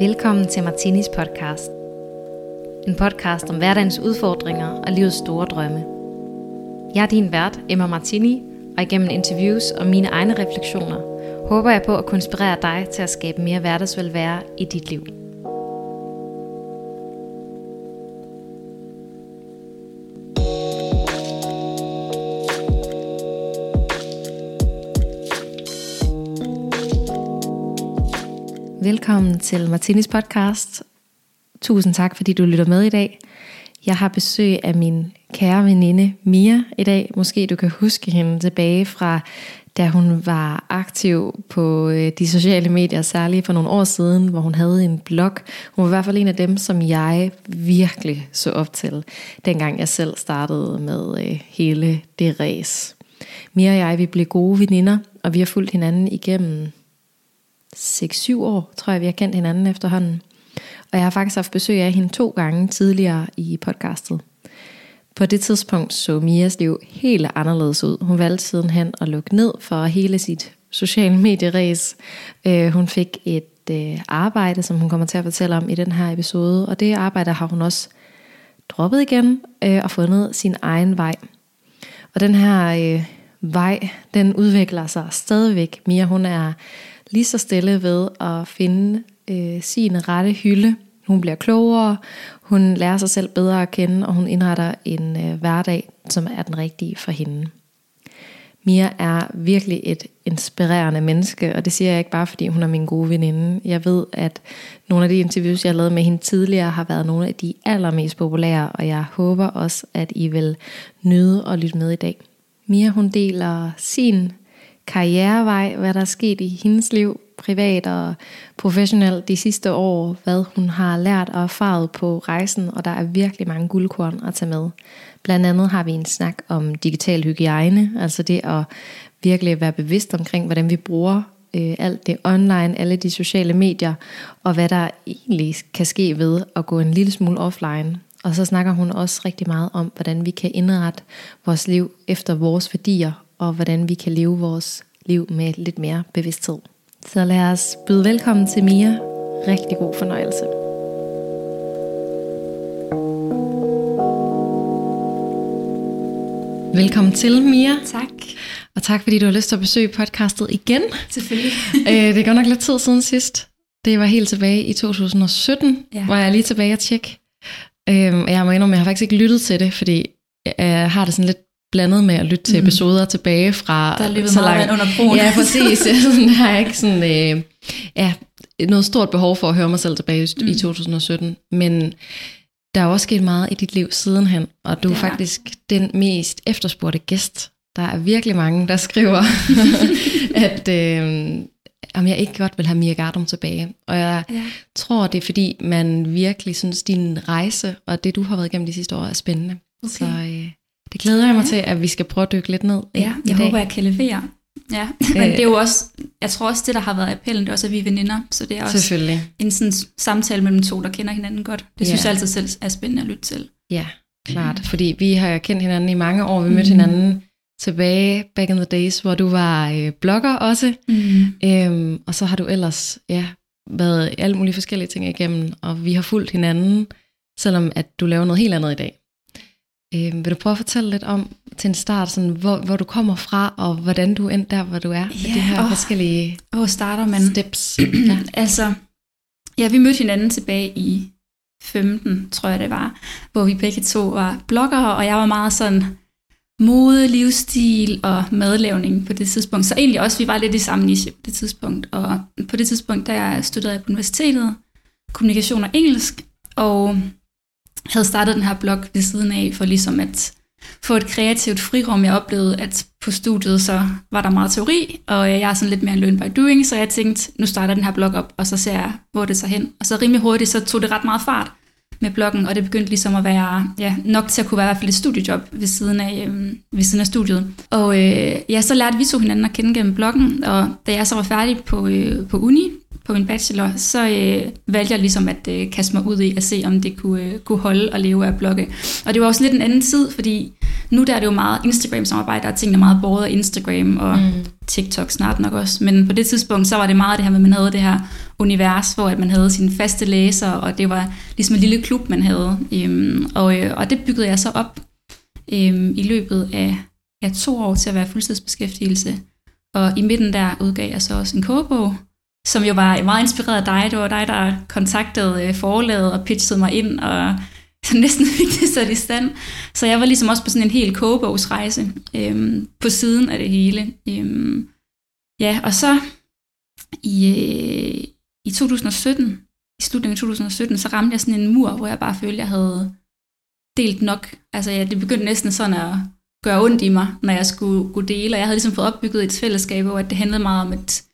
Velkommen til Martinis podcast. En podcast om hverdagens udfordringer og livets store drømme. Jeg er din vært, Emma Martini, og igennem interviews og mine egne refleksioner, håber jeg på at konspirere inspirere dig til at skabe mere hverdagsvelvære i dit liv. Velkommen til Martinis podcast. Tusind tak, fordi du lytter med i dag. Jeg har besøg af min kære veninde Mia i dag. Måske du kan huske hende tilbage fra, da hun var aktiv på øh, de sociale medier, særligt for nogle år siden, hvor hun havde en blog. Hun var i hvert fald en af dem, som jeg virkelig så op til, dengang jeg selv startede med øh, hele det race. Mia og jeg, vi blev gode veninder, og vi har fulgt hinanden igennem 6-7 år, tror jeg, vi har kendt hinanden efterhånden. Og jeg har faktisk haft besøg af hende to gange tidligere i podcastet. På det tidspunkt så Mias liv helt anderledes ud. Hun valgte sidenhen at lukke ned for hele sit sociale medieræs. Øh, hun fik et øh, arbejde, som hun kommer til at fortælle om i den her episode. Og det arbejde har hun også droppet igen øh, og fundet sin egen vej. Og den her øh, vej, den udvikler sig stadigvæk. Mia, hun er lige så stille ved at finde øh, sin rette hylde. Hun bliver klogere, hun lærer sig selv bedre at kende, og hun indretter en øh, hverdag, som er den rigtige for hende. Mia er virkelig et inspirerende menneske, og det siger jeg ikke bare, fordi hun er min gode veninde. Jeg ved, at nogle af de interviews, jeg har lavet med hende tidligere, har været nogle af de allermest populære, og jeg håber også, at I vil nyde og lytte med i dag. Mia, hun deler sin karrierevej, hvad der er sket i hendes liv, privat og professionelt de sidste år, hvad hun har lært og erfaret på rejsen, og der er virkelig mange guldkorn at tage med. Blandt andet har vi en snak om digital hygiejne, altså det at virkelig være bevidst omkring, hvordan vi bruger øh, alt det online, alle de sociale medier, og hvad der egentlig kan ske ved at gå en lille smule offline. Og så snakker hun også rigtig meget om, hvordan vi kan indrette vores liv efter vores værdier og hvordan vi kan leve vores liv med lidt mere bevidsthed. Så lad os byde velkommen til Mia. Rigtig god fornøjelse. Velkommen til, Mia. Tak. Og tak, fordi du har lyst til at besøge podcastet igen. Selvfølgelig. øh, det er godt nok lidt tid siden sidst. Det var helt tilbage i 2017, ja. hvor jeg lige tilbage at tjekke. Øh, jeg må indrømme, jeg har faktisk ikke lyttet til det, fordi jeg har det sådan lidt blandet med at lytte til mm. episoder tilbage fra... Der er så meget langt. under broen. Ja, præcis. sådan, jeg har ikke sådan, øh, ja, noget stort behov for at høre mig selv tilbage mm. i 2017. Men der er også sket meget i dit liv sidenhen, og du er faktisk den mest efterspurgte gæst. Der er virkelig mange, der skriver, at øh, om jeg ikke godt vil have Mia Gardum tilbage. Og jeg ja. tror, det er fordi, man virkelig synes, din rejse og det, du har været igennem de sidste år, er spændende. Okay. Så øh, det glæder jeg mig til, at vi skal prøve at dykke lidt ned Ja, jeg håber, jeg kan levere. Ja, men det er jo også, jeg tror også, det der har været appellen, det er også, at vi er veninder. Så det er også Selvfølgelig. en sådan samtale mellem to, der kender hinanden godt. Det ja. synes jeg altid selv er spændende at lytte til. Ja, klart. Fordi vi har kendt hinanden i mange år. Vi mødte mm. hinanden tilbage back in the days, hvor du var øh, blogger også. Mm. Øhm, og så har du ellers ja, været alle mulige forskellige ting igennem, og vi har fulgt hinanden, selvom at du laver noget helt andet i dag. Øh, vil du prøve at fortælle lidt om til en start, sådan, hvor, hvor du kommer fra, og hvordan du endte der, hvor du er, med Ja, de her åh, forskellige Hvor starter man? steps? ja. Altså, ja, vi mødte hinanden tilbage i 15, tror jeg det var, hvor vi begge to var bloggere, og jeg var meget sådan mode, livsstil og madlavning på det tidspunkt. Så egentlig også, vi var lidt i samme niche på det tidspunkt. Og på det tidspunkt, der studerede jeg på universitetet, kommunikation og engelsk, og havde startet den her blog ved siden af, for ligesom at få et kreativt frirum. Jeg oplevede, at på studiet så var der meget teori, og jeg er sådan lidt mere en learn by doing, så jeg tænkte, nu starter den her blog op, og så ser jeg, hvor det så hen. Og så rimelig hurtigt, så tog det ret meget fart med bloggen, og det begyndte ligesom at være ja, nok til at kunne være i hvert fald et studiejob ved siden af, øhm, ved siden af studiet. Og øh, ja, så lærte vi to hinanden at kende gennem bloggen, og da jeg så var færdig på, øh, på uni, på min bachelor, så øh, valgte jeg ligesom at øh, kaste mig ud i at se, om det kunne, øh, kunne holde og leve af blogge. Og det var også lidt en anden tid, fordi nu der er det jo meget Instagram-samarbejde, og tingene er meget båret af Instagram og mm. TikTok snart nok også. Men på det tidspunkt, så var det meget det her med, at man havde det her univers, hvor at man havde sine faste læsere, og det var ligesom en lille klub, man havde. Øhm, og, øh, og det byggede jeg så op øhm, i løbet af ja, to år til at være fuldtidsbeskæftigelse. Og i midten der udgav jeg så også en kogebog, som jo var meget inspireret af dig. Det var dig, der kontaktede øh, forlaget og pitchede mig ind, og så næsten fik det sat i stand. Så jeg var ligesom også på sådan en helt kogebogsrejse øhm, på siden af det hele. Øhm, ja, og så i, øh, i 2017, i slutningen af 2017, så ramte jeg sådan en mur, hvor jeg bare følte, jeg havde delt nok. Altså ja, det begyndte næsten sådan at gøre ondt i mig, når jeg skulle, skulle dele, og jeg havde ligesom fået opbygget et fællesskab, hvor det handlede meget om at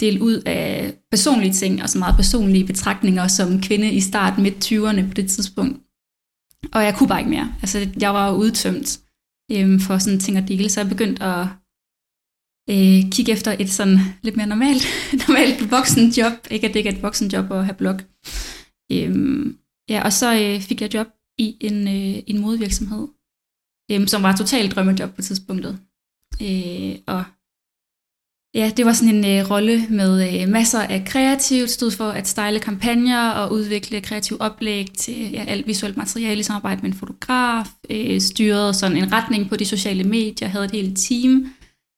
dele ud af personlige ting, og så meget personlige betragtninger som kvinde i start midt 20'erne på det tidspunkt. Og jeg kunne bare ikke mere. Altså, jeg var udtømt øhm, for sådan ting at dele, så jeg begyndte at øh, kigge efter et sådan lidt mere normalt, normalt voksenjob. Ikke at det ikke er et voksenjob at have blog. Øhm, ja, og så øh, fik jeg job i en, øh, en modevirksomhed, øhm, som var totalt drømmejob på tidspunktet. Øh, og ja, det var sådan en øh, rolle med øh, masser af kreativt, stod for at style kampagner og udvikle kreativ oplæg til ja, alt visuelt materiale i samarbejde med en fotograf, øh, styrede sådan en retning på de sociale medier, havde et helt team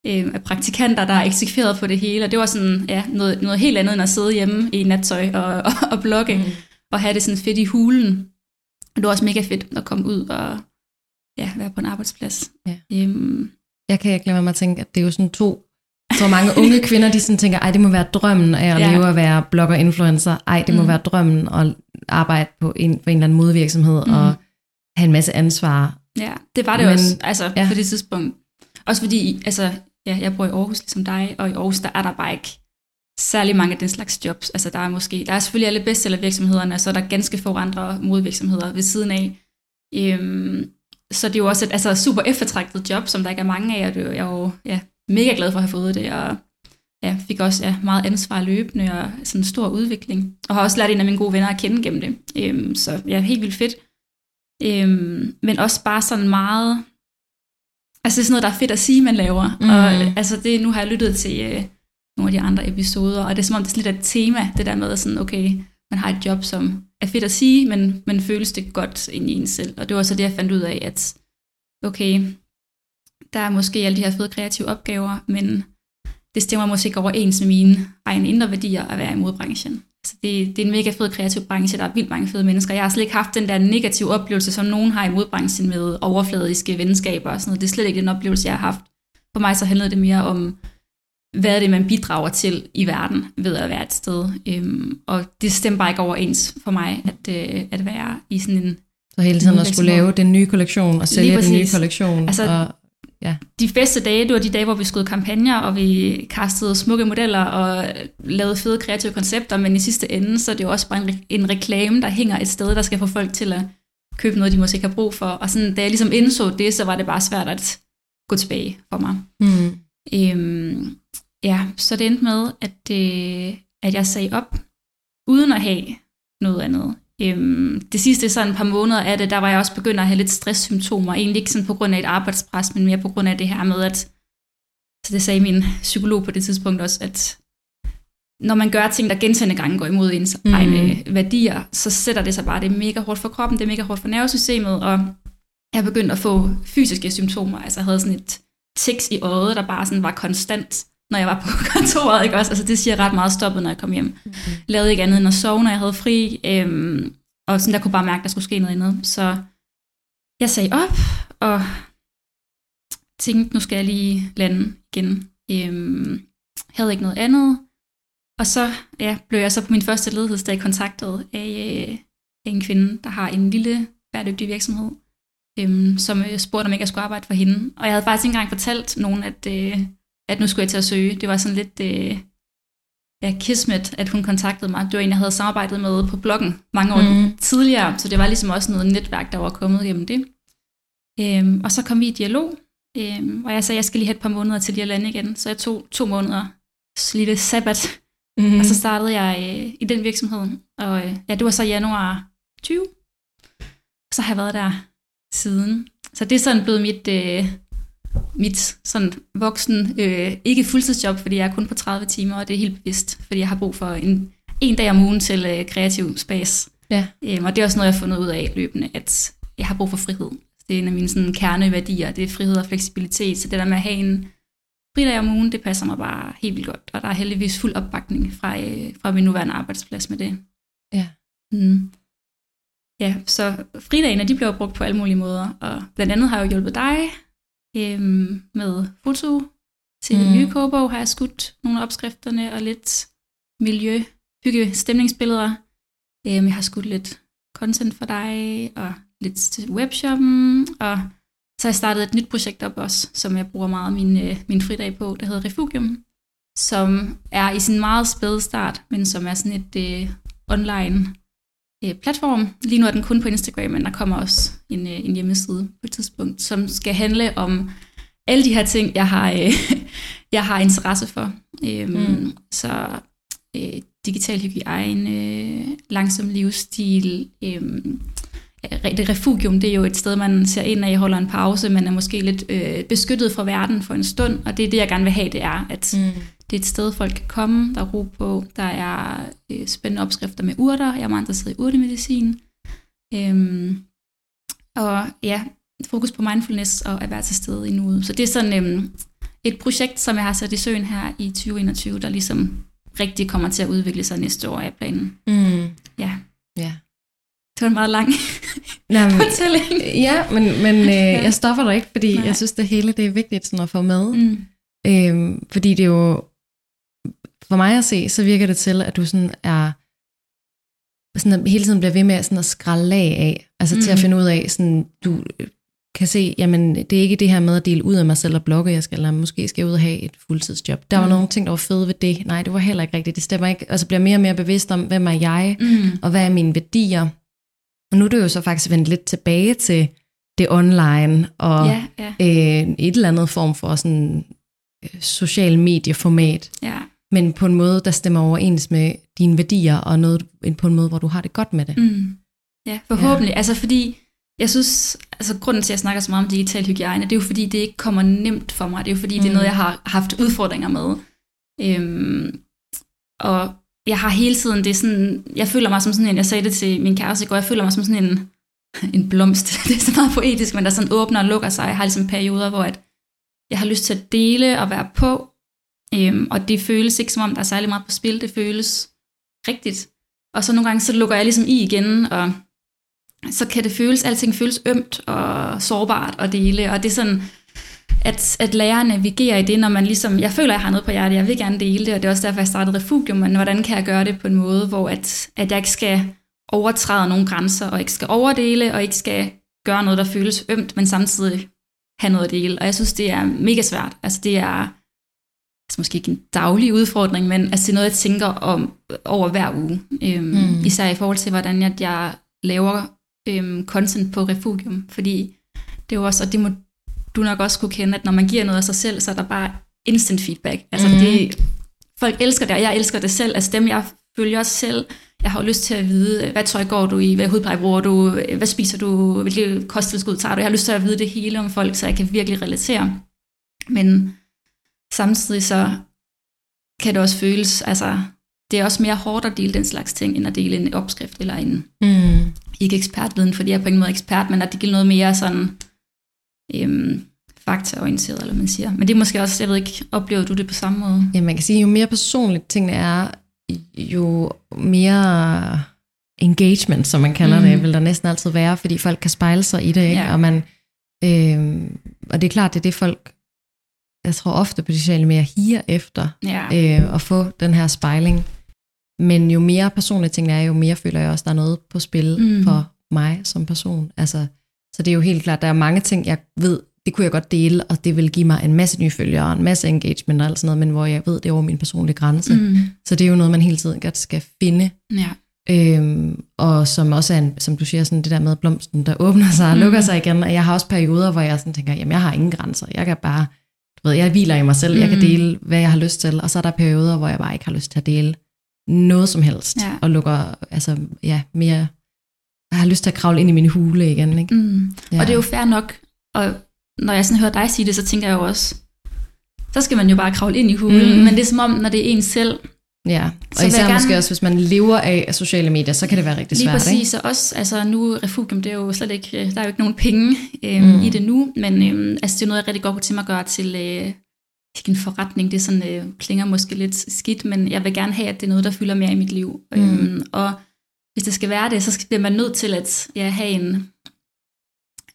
øh, af praktikanter, der eksekverede på det hele, og det var sådan ja, noget, noget helt andet end at sidde hjemme i nattøj og, og, og blogge, mm. og have det sådan fedt i hulen. Og det var også mega fedt at komme ud og ja, være på en arbejdsplads. Ja. Øhm, jeg kan ikke lade mig at tænke, at det er jo sådan to så mange unge kvinder, de sådan tænker, ej, det må være drømmen at ja. leve at være blogger-influencer. Ej, det må mm. være drømmen at arbejde på en, på en eller anden modvirksomhed mm. og have en masse ansvar. Ja, det var det Men, også, altså ja. på det tidspunkt. Også fordi, altså, ja, jeg bor i Aarhus ligesom dig, og i Aarhus, der er der bare ikke særlig mange af den slags jobs. Altså der er måske, der er selvfølgelig alle bestsellervirksomhederne, og så er der ganske få andre modvirksomheder ved siden af. Øhm, så det er jo også et altså, super eftertragtet job, som der ikke er mange af, og det er jo ja, mega glad for at have fået det, og ja, fik også ja, meget ansvar løbende, og sådan en stor udvikling. Og har også lært en af mine gode venner at kende gennem det. Øhm, så ja, helt vildt fedt. Øhm, men også bare sådan meget, altså det er sådan noget, der er fedt at sige, man laver. Mm. Og altså det, nu har jeg lyttet til øh, nogle af de andre episoder, og det er som om, det er lidt et tema, det der med sådan, okay, man har et job, som er fedt at sige, men, men føles det godt ind i en selv. Og det var så det, jeg fandt ud af, at okay, der er måske alle de her fede kreative opgaver, men det stemmer måske ikke overens med mine egne indre værdier at være i modbranchen. Altså det, det er en mega fed kreativ branche, der er vildt mange fede mennesker. Jeg har slet ikke haft den der negative oplevelse, som nogen har i modbranchen med overfladiske venskaber og sådan noget. Det er slet ikke den oplevelse, jeg har haft. For mig så handlede det mere om, hvad er det, man bidrager til i verden ved at være et sted. Øhm, og det stemmer bare ikke overens for mig, at, øh, at være i sådan en... Så hele tiden at skulle lave den nye kollektion og sælge den nye kollektion. Altså, og ja. de bedste dage, det var de dage, hvor vi skød kampagner, og vi kastede smukke modeller og lavede fede kreative koncepter, men i sidste ende, så er det jo også bare en, en reklame, der hænger et sted, der skal få folk til at købe noget, de måske ikke har brug for. Og sådan, da jeg ligesom indså det, så var det bare svært at gå tilbage for mig. Mm. Øhm, ja, så det endte med, at, øh, at jeg sagde op, uden at have noget andet. Øhm, det sidste sådan et par måneder af det, der var jeg også begyndt at have lidt stresssymptomer. Egentlig ikke sådan på grund af et arbejdspres, men mere på grund af det her med, at så det sagde min psykolog på det tidspunkt også, at når man gør ting, der gentagende gange går imod ens mm. egne værdier, så sætter det sig bare, det er mega hårdt for kroppen, det er mega hårdt for nervesystemet, og jeg begyndte at få fysiske symptomer. Altså jeg havde sådan et tiks i øjet, der bare sådan var konstant, når jeg var på kontoret. Ikke også? Altså det siger ret meget stoppet, når jeg kom hjem. Mm. Lavede ikke andet end at sove, når jeg havde fri. Øhm, og sådan der kunne bare mærke, at der skulle ske noget andet. Så jeg sagde op, og tænkte, nu skal jeg lige lande igen. Øhm, havde ikke noget andet. Og så ja, blev jeg så på min første ledighedsdag kontaktet af, øh, af en kvinde, der har en lille bæredygtig virksomhed, øhm, som øh, spurgte, om ikke jeg skulle arbejde for hende. Og jeg havde faktisk ikke engang fortalt nogen, at, øh, at nu skulle jeg til at søge. Det var sådan lidt øh, ja, kismet, at hun kontaktede mig. Det var en, jeg havde samarbejdet med på bloggen mange år mm. tidligere, så det var ligesom også noget netværk, der var kommet gennem det. Øhm, og så kom vi i dialog, øhm, og jeg sagde, at jeg skal lige have et par måneder til lige at lande igen. Så jeg tog to måneder lille sabbat Mm. Og så startede jeg øh, i den virksomhed, og øh, ja, det var så januar 20. Så har jeg været der siden. Så det er sådan blevet mit, øh, mit sådan voksen, øh, ikke fuldtidsjob, fordi jeg er kun på 30 timer, og det er helt bevidst, fordi jeg har brug for en, en dag om ugen til øh, kreativ spas. Ja. Øhm, og det er også noget, jeg har fundet ud af løbende, at jeg har brug for frihed. Det er en af mine sådan, kerneværdier, det er frihed og fleksibilitet. Så det der med at have en fridag om ugen, det passer mig bare helt vildt godt. Og der er heldigvis fuld opbakning fra, øh, fra min nuværende arbejdsplads med det. Ja. Mm. Ja, så fridagene, de bliver brugt på alle mulige måder. Og blandt andet har jeg jo hjulpet dig øhm, med foto til mm. Den nye kogebog, har jeg skudt nogle af opskrifterne og lidt miljø, bygge stemningsbilleder. Øhm, jeg har skudt lidt content for dig, og lidt til webshoppen, og så har jeg startet et nyt projekt op også, som jeg bruger meget min, øh, min fridag på, der hedder Refugium, som er i sin meget spæde start, men som er sådan et øh, online øh, platform. Lige nu er den kun på Instagram, men der kommer også en, øh, en hjemmeside på et tidspunkt, som skal handle om alle de her ting, jeg har, øh, jeg har interesse for. Øhm, Mm. Så øh, digital hygiejne, øh, langsom livsstil, øh, det refugium, det er jo et sted, man ser ind af, holder en pause, man er måske lidt øh, beskyttet fra verden for en stund, og det er det, jeg gerne vil have, det er, at Mm. Det er et sted, folk kan komme, der er ro på, der er øh, spændende opskrifter med urter, jeg er meget interesseret i urtemedicin, øhm, og ja, fokus på mindfulness og at være til stede i nuet. Så det er sådan øhm, et projekt, som jeg har sat i søen her i 2021, der ligesom rigtig kommer til at udvikle sig næste år af planen. Mm. Ja, Ja. det var en meget lang Nej, men, fortælling. ja, men, men øh, jeg stopper dig ikke, fordi Nej. jeg synes, det hele det er vigtigt sådan at få med. Mm. Øhm, fordi det er jo, for mig at se, så virker det til, at du sådan er, sådan hele tiden bliver ved med sådan at skralde lag af, altså mm. til at Mhm. finde ud af, sådan, du kan se, jamen det er ikke det her med at dele ud af mig selv og blogge, jeg skal, eller måske skal jeg ud og have et fuldtidsjob. Der var Mm. nogle ting, der var fede ved det. Nej, det var heller ikke rigtigt. Det stemmer ikke. Altså bliver mere og mere bevidst om, hvem er jeg, Mm. og hvad er mine værdier. Og nu er det jo så faktisk vendt lidt tilbage til det online, og Ja, ja, øh, et eller andet form for sådan øh, social medieformat, ja. Men på en måde, der stemmer overens med dine værdier, og noget, på en måde, hvor du har det godt med det. Mm. Ja, forhåbentlig. Ja. Altså fordi, jeg synes, altså grunden til, at jeg snakker så meget om digital hygiejne, det er jo fordi, det ikke kommer nemt for mig. Det er jo fordi, mm. det er Mm. noget, jeg har haft udfordringer med. Øhm, og jeg har hele tiden, det er sådan, jeg føler mig som sådan en, jeg sagde det til min kæreste i går, jeg føler mig som sådan en, en blomst. Det er så meget poetisk, men der sådan åbner og lukker sig. Jeg har ligesom perioder, hvor at jeg har lyst til at dele og være på, øhm, og det føles ikke som om, der er særlig meget på spil. Det føles rigtigt. Og så nogle gange, så lukker jeg ligesom i igen, og så kan det føles, alting føles ømt og sårbart at dele, og det er sådan, at, at lære at navigere i det, når man ligesom, jeg føler, jeg har noget på hjertet, jeg vil gerne dele det, og det er også derfor, jeg startede Refugium, men hvordan kan jeg gøre det på en måde, hvor at, at jeg ikke skal overtræde nogle grænser, og ikke skal overdele, og ikke skal gøre noget, der føles ømt, men samtidig have noget at dele. Og jeg synes, det er mega svært. Altså det er altså måske ikke en daglig udfordring, men altså det er noget, jeg tænker om over hver uge. Øhm, Mm. Især i forhold til, hvordan jeg, jeg laver øhm, content på Refugium, fordi det er jo også, og det må du nok også kunne kende, at når man giver noget af sig selv, så er der bare instant feedback. Altså mm. det, folk elsker det, og jeg elsker det selv. Altså dem, jeg følger selv, jeg har jo lyst til at vide, hvad tøj går du i, hvad hudpleje bruger du, hvad spiser du, hvilke kosttilskud tager du. Jeg har lyst til at vide det hele om folk, så jeg kan virkelig relatere. Men samtidig så kan det også føles, altså det er også mere hårdt at dele den slags ting, end at dele en opskrift eller en Mm. ikke ekspertviden, fordi jeg er på ingen måde ekspert, men at det giver noget mere sådan øhm, faktaorienteret, eller man siger. Men det er måske også, jeg ved ikke, oplever du det på samme måde? Ja, man kan sige, jo mere personligt tingene er, jo mere engagement, som man kalder. Mm. det, vil der næsten altid være, fordi folk kan spejle sig i det, ikke? Ja. Og, man, øh, og det er klart, det er det folk, jeg tror ofte på de sociale medier, higer efter, Ja. øh, at få den her spejling. Men jo mere personlige tingene er, jo mere føler jeg også, der er noget på spil mm. Mm. for mig som person. Altså, så det er jo helt klart, der er mange ting, jeg ved, det kunne jeg godt dele, og det vil give mig en masse nye følgere, og en masse engagement og alt sådan noget, men hvor jeg ved, det er over min personlige grænse. Mm. Mm. Så det er jo noget, man hele tiden godt skal finde. Ja. Øhm, og som også er, en, som du siger, sådan det der med blomsten, der åbner sig og Mm. lukker sig igen. Og jeg har også perioder, hvor jeg sådan tænker, jamen jeg har ingen grænser. Jeg kan bare, du ved, jeg hviler i mig selv. Jeg kan Mm. dele, hvad jeg har lyst til. Og så er der perioder, hvor jeg bare ikke har lyst til at dele noget som helst, Ja. og lukker altså, ja, mere, jeg har lyst til at kravle ind i min hule igen, ikke? Mm. Ja. Og det er jo fair nok, og når jeg sådan hører dig sige det, så tænker jeg jo også, så skal man jo bare kravle ind i hulen, Mm. mm. men det er som om, når det er en selv, Ja, og Så især jeg måske gerne- også, hvis man lever af sociale medier, så kan det være rigtig lige svært, præcis, og også, altså nu Refugium, det er jo slet ikke, øh, der er jo ikke nogen penge øhm, Mm. i det nu, men øhm, altså det er noget, jeg rigtig godt kunne tænke mig at gøre til, øh, ikke en forretning, det sådan, øh, klinger måske lidt skidt, men jeg vil gerne have, at det er noget, der fylder mere i mit liv. Mm. Øhm, og hvis det skal være det, så bliver man nødt til at ja, have en,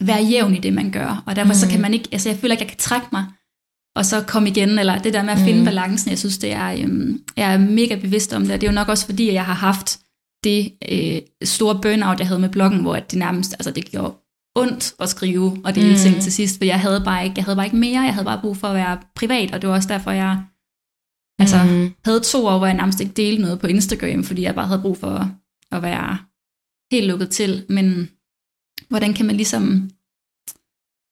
være jævn i det, man gør. Og derfor mm. så kan man ikke, altså jeg føler ikke, jeg kan trække mig, og så komme igen, eller det der med at finde Mm. balancen, jeg synes, det er, øhm, jeg er mega bevidst om det, og det er jo nok også fordi, at jeg har haft det øh, store burnout, jeg havde med bloggen, hvor at det nærmest, altså det gjorde ondt at skrive og dele Mm. ting til sidst, for jeg havde bare ikke, jeg havde bare ikke mere, jeg havde bare brug for at være privat, og det var også derfor, jeg altså, Mm. havde to år, hvor jeg nærmest ikke delte noget på Instagram, fordi jeg bare havde brug for at være helt lukket til. Men hvordan kan man ligesom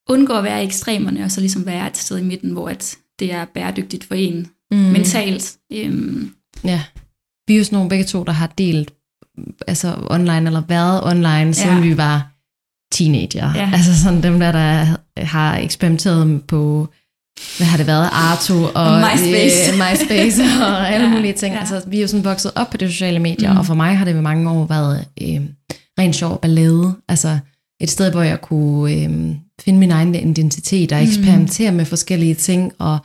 undgå at være i ekstremerne, og så ligesom være et sted i midten, hvor at det er bæredygtigt for en Mm. mm. mentalt. Øhm, Ja. Vi er jo sådan nogle begge to, der har delt altså online, eller været online, siden Ja. vi var teenager. Ja. Altså sådan dem der, der har eksperimenteret på, hvad har det været, Arto og MySpace. Øh, MySpace og alle Ja, mulige ting. ja. Altså, vi er jo sådan vokset op på de sociale medier, Mm. og for mig har det ved mange år været øh, rent sjov ballade. Altså et sted, hvor jeg kunne øh, finde min egen identitet og Mm. eksperimentere med forskellige ting, og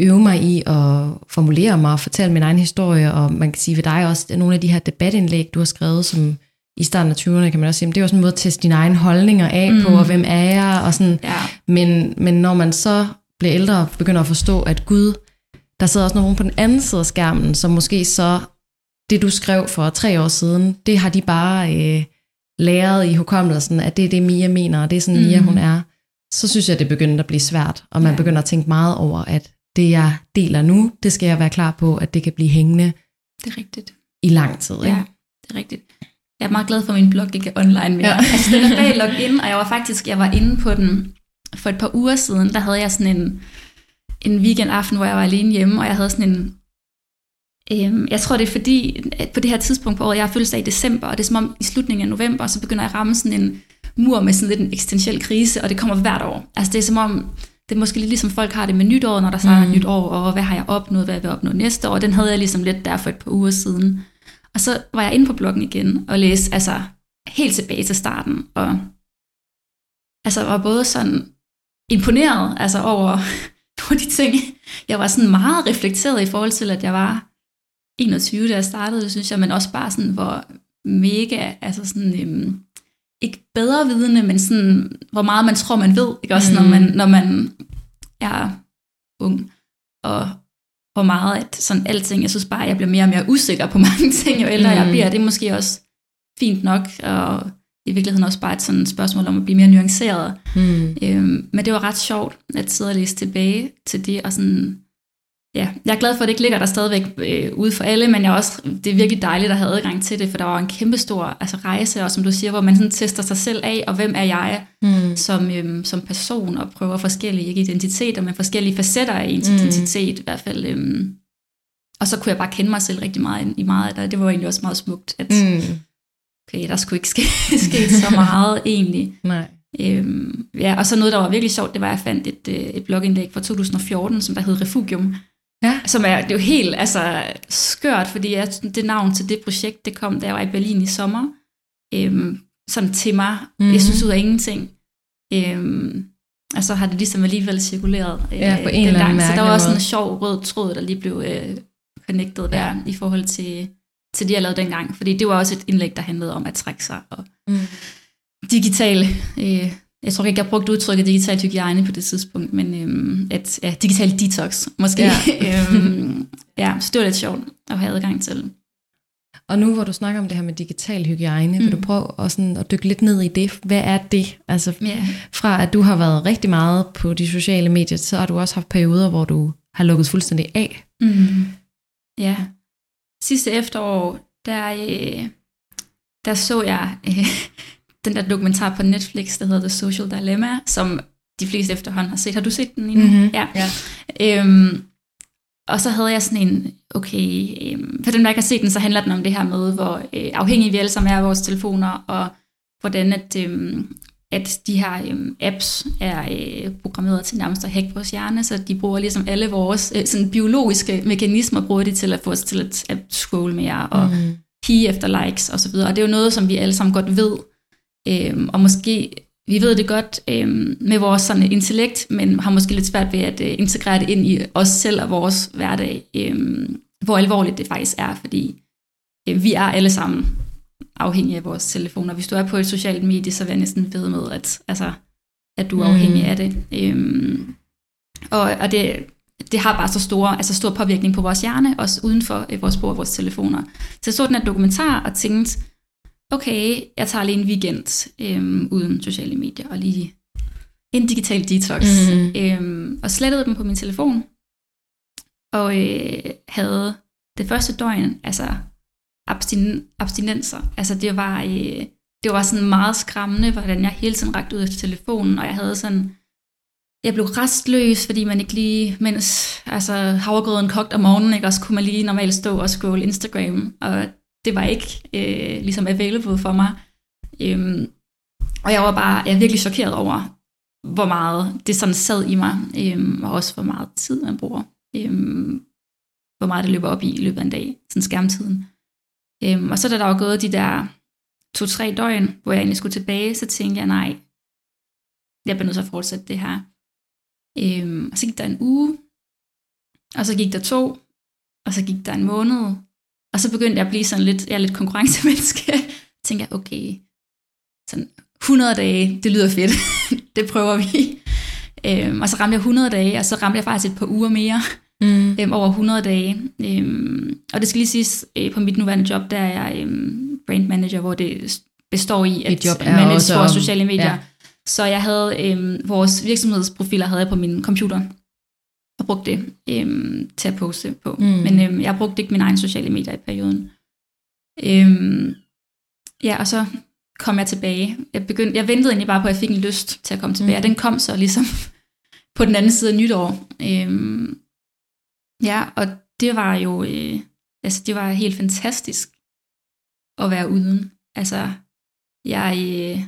øve mig i at formulere mig og fortælle min egen historie, og man kan sige ved dig også, at nogle af de her debatindlæg, du har skrevet, som i starten af 20'erne, kan man også sige, det er sådan en måde at teste dine egne holdninger af mm. på, Mm. og hvem er jeg, og sådan. ja, Men, men når man så bliver ældre og begynder at forstå, at Gud, der sidder også nogen på den anden side af skærmen, som måske så, det du skrev for tre år siden, det har de bare øh, læret i hukommelsen, at det er det, Mia mener, og det er sådan, Mia Mm. hun er. Så synes jeg, det begynder at blive svært, og man Ja. begynder at tænke meget over, at det, jeg deler nu, det skal jeg være klar på, at det kan blive hængende det er rigtigt. i lang tid. Ikke? Ja, det er rigtigt. Jeg er meget glad for, at min blog ikke er online mere. Ja. Altså, den er bag login, og jeg var faktisk jeg var inde på den for et par uger siden. Der havde jeg sådan en, en weekendaften, hvor jeg var alene hjemme, og jeg havde sådan en... Øhm, jeg tror, det er fordi, at på det her tidspunkt på året, jeg har fødselsdag i december, og det er som om i slutningen af november, så begynder jeg at ramme sådan en mur med sådan lidt en eksistentiel krise, og det kommer hvert år. Altså det er som om, det er måske lidt ligesom folk har det med nytår, når der så er Mm. et nyt år, og hvad har jeg opnået, hvad vil jeg opnå næste år, den havde jeg ligesom lidt der for et par uger siden. Og så var jeg inde på bloggen igen og læste altså helt tilbage til starten, og altså var både sådan imponeret altså over, over de ting. Jeg var sådan meget reflekteret i forhold til, at jeg var 21, da jeg startede, synes jeg, men også bare sådan, hvor mega, altså sådan, øhm, ikke bedre vidende, men sådan, hvor meget man tror, man ved, ikke også, mm. når, man, når man er ung, og hvor meget at sådan alting, jeg synes bare, at jeg bliver mere og mere usikker på mange ting, jo ældre mm. jeg bliver, det er måske også fint nok, og i virkeligheden også bare et sådan spørgsmål om at blive mere nuanceret. Mm. Øhm, men det var ret sjovt at sidde og læse tilbage til det, og sådan, ja, jeg er glad for, at det ikke ligger der stadigvæk øh, ude for alle, men jeg er også, det er virkelig dejligt at have adgang til det, for der var en kæmpe stor altså, rejse, og som du siger, hvor man sådan tester sig selv af, og hvem er jeg Mm. som, øhm, som person, og prøver forskellige, ikke identiteter, men forskellige facetter af ens Mm. identitet i hvert fald. Øhm, og så kunne jeg bare kende mig selv rigtig meget i meget af det, det var egentlig også meget smukt, at Mm. okay, der skulle ikke ske, ske så meget egentlig. Nej. Øhm, ja, og så noget, der var virkelig sjovt, det var, at jeg fandt et, øh, et blogindlæg fra 2014, som der hed Refugium. Ja. Som er, det er jo helt altså, skørt, fordi jeg, det navn til det projekt, det kom, da jeg var i Berlin i sommer. Øhm, sådan til mig. Mhm. Mm-hmm. Jeg synes ud af ingenting. Øhm, og så har det ligesom alligevel cirkuleret øh, Ja, på en eller anden Så der var også sådan en sjov rød tråd, der lige blev øh, connected der, i forhold til, til det, jeg lavede dengang. Fordi det var også et indlæg, der handlede om at trække sig og Mm. digital, øh, jeg tror ikke, jeg brugte udtrykket digital hygiejne på det tidspunkt, men øh, at, ja, digital detox måske. Ja. Øhm, ja, så det var lidt sjovt at have adgang til. Og nu hvor du snakker om det her med digital hygiejne, mm. vil du Mm. prøve at, sådan, at dykke lidt ned i det? Hvad er det? Altså Ja. fra at du har været rigtig meget på de sociale medier, så har du også haft perioder, hvor du har lukket fuldstændig af. Mm. Ja. Sidste efterår, der, øh, der så jeg øh, den der dokumentar på Netflix, der hedder The Social Dilemma, som de fleste efterhånden har set. Har du set den endnu? Mhm. Ja. Ja. Øhm, og så havde jeg sådan en, okay, øh, for dem der ikke har set den, så handler den om det her med, hvor øh, afhængige vi alle sammen er af vores telefoner, og hvordan at, øh, at de her øh, apps er øh, programmeret til nærmest at hacke vores hjerne, så de bruger ligesom alle vores øh, sådan biologiske mekanismer, bruger de til at få os til at, at scrolle mere, og mm. hige efter likes osv., og, og det er jo noget, som vi alle sammen godt ved, øh, og måske vi ved det godt øh, med vores sådan, intellekt, men har måske lidt svært ved at øh, integrere det ind i os selv og vores hverdag, øh, hvor alvorligt det faktisk er, fordi øh, vi er alle sammen afhængige af vores telefoner. Hvis du er på et socialt medie, så vil jeg næsten ved med, at, altså, at du er afhængig mm. af det. Øh, og, og det, det har bare så store, altså stor påvirkning på vores hjerne, også uden for øh, vores brug af vores telefoner. Så jeg så den her dokumentar og tænkte, okay, jeg tager lige en weekend øhm, uden sociale medier, og lige en digital detox, mm. øhm, og slettede dem på min telefon, og øh, havde det første døgn, altså abstin- abstinenser, altså det var, øh, det var sådan meget skræmmende, hvordan jeg hele tiden rakte ud efter telefonen, og jeg havde sådan, jeg blev restløs, fordi man ikke lige, mens altså, havregrøden kogte om morgenen, ikke, også kunne man lige normalt stå og scrolle Instagram, og det var ikke øh, ligesom available for mig. Øhm, og jeg var bare jeg er virkelig chokeret over, hvor meget det sådan sad i mig, øhm, og også hvor meget tid man bruger. Øhm, hvor meget det løber op i i løbet af en dag, sådan skærmtiden. Øhm, og så da der var gået de der to-tre døgn, hvor jeg egentlig skulle tilbage, så tænkte jeg, nej, jeg bliver nødt til at fortsætte det her. Øhm, og så gik der en uge, og så gik der to, og så gik der en måned, og så begyndte jeg at blive sådan lidt, jeg er lidt konkurrencemenneske. tænkte jeg, okay, sådan 100 dage, det lyder fedt. det prøver vi. Øhm, og så ramte jeg 100 dage, og så ramte jeg faktisk et par uger mere. Mm. Øhm, over 100 dage. Øhm, og det skal lige siges, øh, på mit nuværende job, der er jeg øhm, brand manager, hvor det består i at job er manage også vores sociale medier. Ja. Så jeg havde øhm, vores virksomhedsprofiler havde jeg på min computer og brugte det øhm, til at poste på. Mm. Men øhm, jeg brugte ikke mine egne sociale medier i perioden. Øhm, ja, og så kom jeg tilbage. Jeg, begyndte, jeg ventede egentlig bare på, at jeg fik en lyst til at komme tilbage, mm. og den kom så ligesom på den anden side af nytår. Øhm, ja, og det var jo, øh, altså det var helt fantastisk at være uden. Altså, jeg øh,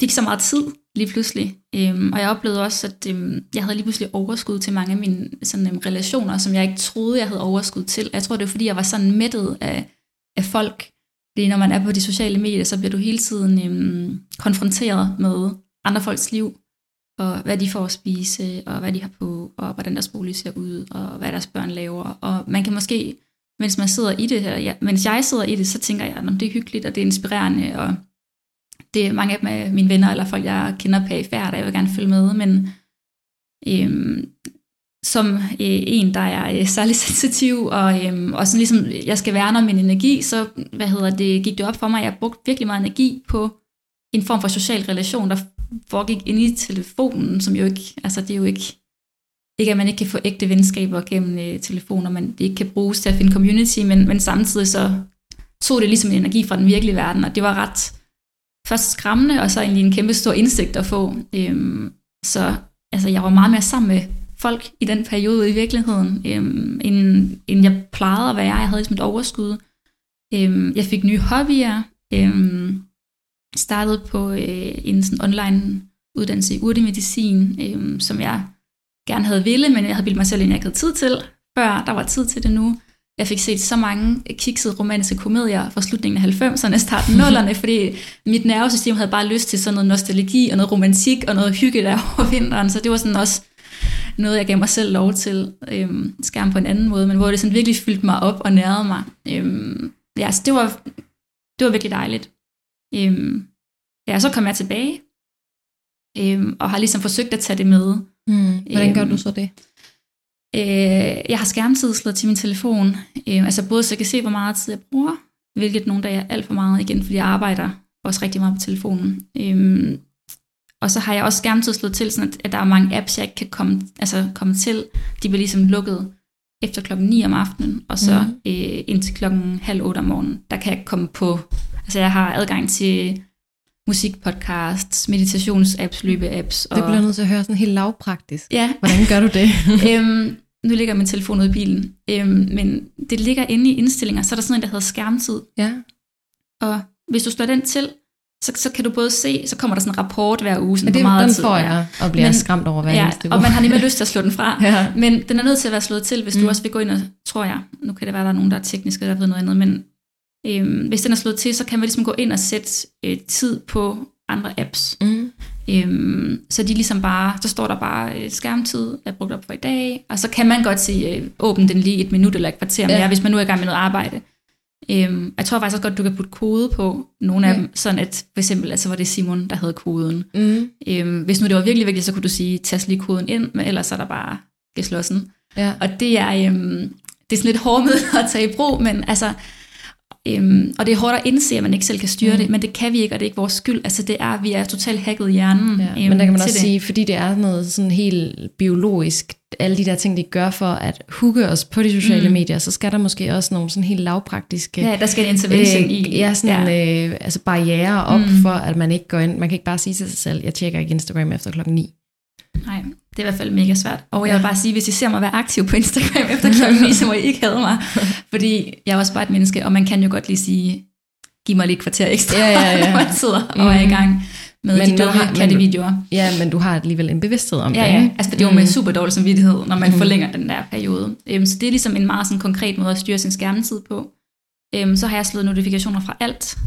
fik så meget tid lige pludselig. Øhm, og jeg oplevede også, at øhm, jeg havde lige pludselig overskud til mange af mine sådan, øhm, relationer, som jeg ikke troede, jeg havde overskud til. Jeg tror, det var fordi, jeg var sådan mættet af, af folk. Fordi når man er på de sociale medier, så bliver du hele tiden øhm, konfronteret med andre folks liv, og hvad de får at spise, og hvad de har på, og hvordan deres bolig ser ud, og hvad deres børn laver. Og man kan måske, mens man sidder i det her, ja, mens jeg sidder i det, så tænker jeg, at det er hyggeligt, og det er inspirerende, og det er mange af dem er mine venner, eller folk, jeg kender på i færd, jeg vil gerne følge med, men øhm, som øh, en, der er øh, særlig sensitiv, og, øhm, og sådan ligesom, jeg skal værne om min energi, så hvad hedder det, gik det op for mig, at jeg brugte virkelig meget energi på en form for social relation, der foregik inde i telefonen, som jo ikke, altså det er jo ikke, ikke at man ikke kan få ægte venskaber gennem øh, telefoner, men det ikke kan bruges til at finde community, men, men samtidig så tog det ligesom en energi fra den virkelige verden, og det var ret, først skræmmende, og så egentlig en kæmpe stor indsigt at få. Øhm, så altså, jeg var meget mere sammen med folk i den periode i virkeligheden, øhm, end, end jeg plejede at være. Jeg havde ligesom et overskud. Øhm, jeg fik nye hobbyer. Øhm, startede på øh, en sådan online uddannelse i urtemedicin, øhm, som jeg gerne havde ville, men jeg havde bildt mig selv, at jeg ikke havde tid til, før der var tid til det nu. Jeg fik set så mange kiksede romantiske komedier fra slutningen af 90'erne, starten af 0'erne, fordi mit nervesystem havde bare lyst til sådan noget nostalgi og noget romantik og noget hygge der over vinteren, så det var sådan også noget, jeg gav mig selv lov til, øhm, skærm på en anden måde, men hvor det sådan virkelig fyldte mig op og nærede mig. Øhm, ja, så det var, det var virkelig dejligt. Øhm, ja, så kom jeg tilbage, øhm, og har ligesom forsøgt at tage det med. Mm, hvordan gør øhm, du så det? Øh, jeg har skærmtid slået til min telefon, øh, altså både så jeg kan se, hvor meget tid jeg bruger, hvilket nogle dage er alt for meget igen, fordi jeg arbejder også rigtig meget på telefonen. Øh, og så har jeg også skærmtid slået til, sådan at, at der er mange apps, jeg ikke kan komme, altså komme til. De bliver ligesom lukket efter klokken 9 om aftenen, og så mm. øh, indtil klokken halv 8 om morgenen. Der kan jeg komme på, altså jeg har adgang til musikpodcasts, meditationsapps, løbeapps. Og... Det bliver nødt til at høre sådan helt lavpraktisk. Ja. Hvordan gør du det? øhm, nu ligger min telefon ude i bilen, øhm, men det ligger inde i indstillinger, så er der sådan en, der hedder skærmtid. Ja. Og hvis du slår den til, så, så kan du både se, så kommer der sådan en rapport hver uge, sådan Men det, meget den tid får jeg, og bliver Men- skræmt over hver Ja, eneste uge. og man har nemlig lyst til at slå den fra. ja. Men den er nødt til at være slået til, hvis. Mm. du også vil gå ind og, tror jeg, nu kan det være, der er nogen, der er tekniske, der ved noget andet, men øhm, hvis den er slået til, så kan man ligesom gå ind og sætte øh, tid på andre apps. Mm. Øhm, så de ligesom bare, så står der bare øh, skærmtid er brugt op for i dag, og så kan man godt sige, øh, åbn den lige et minut eller et kvarter mere, Ja. hvis man nu er i gang med noget arbejde. Øhm, jeg tror faktisk også godt, du kan putte kode på nogle af Ja. dem, sådan at for eksempel, altså var det Simon, der havde koden. Mm. Øhm, hvis nu det var virkelig vigtigt, så kunne du sige, tast lige koden ind, men ellers er der bare geslåssen. Ja. Og det er, øhm, det er sådan lidt hårdt at tage i brug, men altså, øhm, og det er hårdt at indse, at man ikke selv kan styre mm. Mm. det, men det kan vi ikke, og det er ikke vores skyld. Altså det er, vi er totalt hacket i hjernen. Ja, øhm, men der kan man også det. sige, fordi det er noget sådan helt biologisk, alle de der ting, de gør for at hooke os på de sociale Mm. mm. medier, så skal der måske også nogle sådan helt lavpraktiske Ja, der skal en intervention i. øh, ja, sådan ja. Øh, altså barriere op Mm. mm. for, at man ikke går ind. Man kan ikke bare sige til sig selv, jeg tjekker ikke Instagram efter klokken 9. Nej, det er i hvert fald mega svært. Og jeg vil bare sige, hvis I ser mig være aktiv på Instagram efter klokken 9, så må I ikke have mig. Fordi jeg er også bare et menneske, og man kan jo godt lige sige, giv mig lige et kvarter ekstra, Ja, ja, ja. når man sidder og er i Mhm. gang med Men de dumme kattevideoer. Ja, men du har alligevel en bevidsthed om Ja, det, ja, ikke? altså det er jo med Mm. super dårlig samvittighed, når man Mm. forlænger den der periode. Øhm, så det er ligesom en meget sådan konkret måde at styre sin skærmtid på. Øhm, så har jeg slået notifikationer fra alt,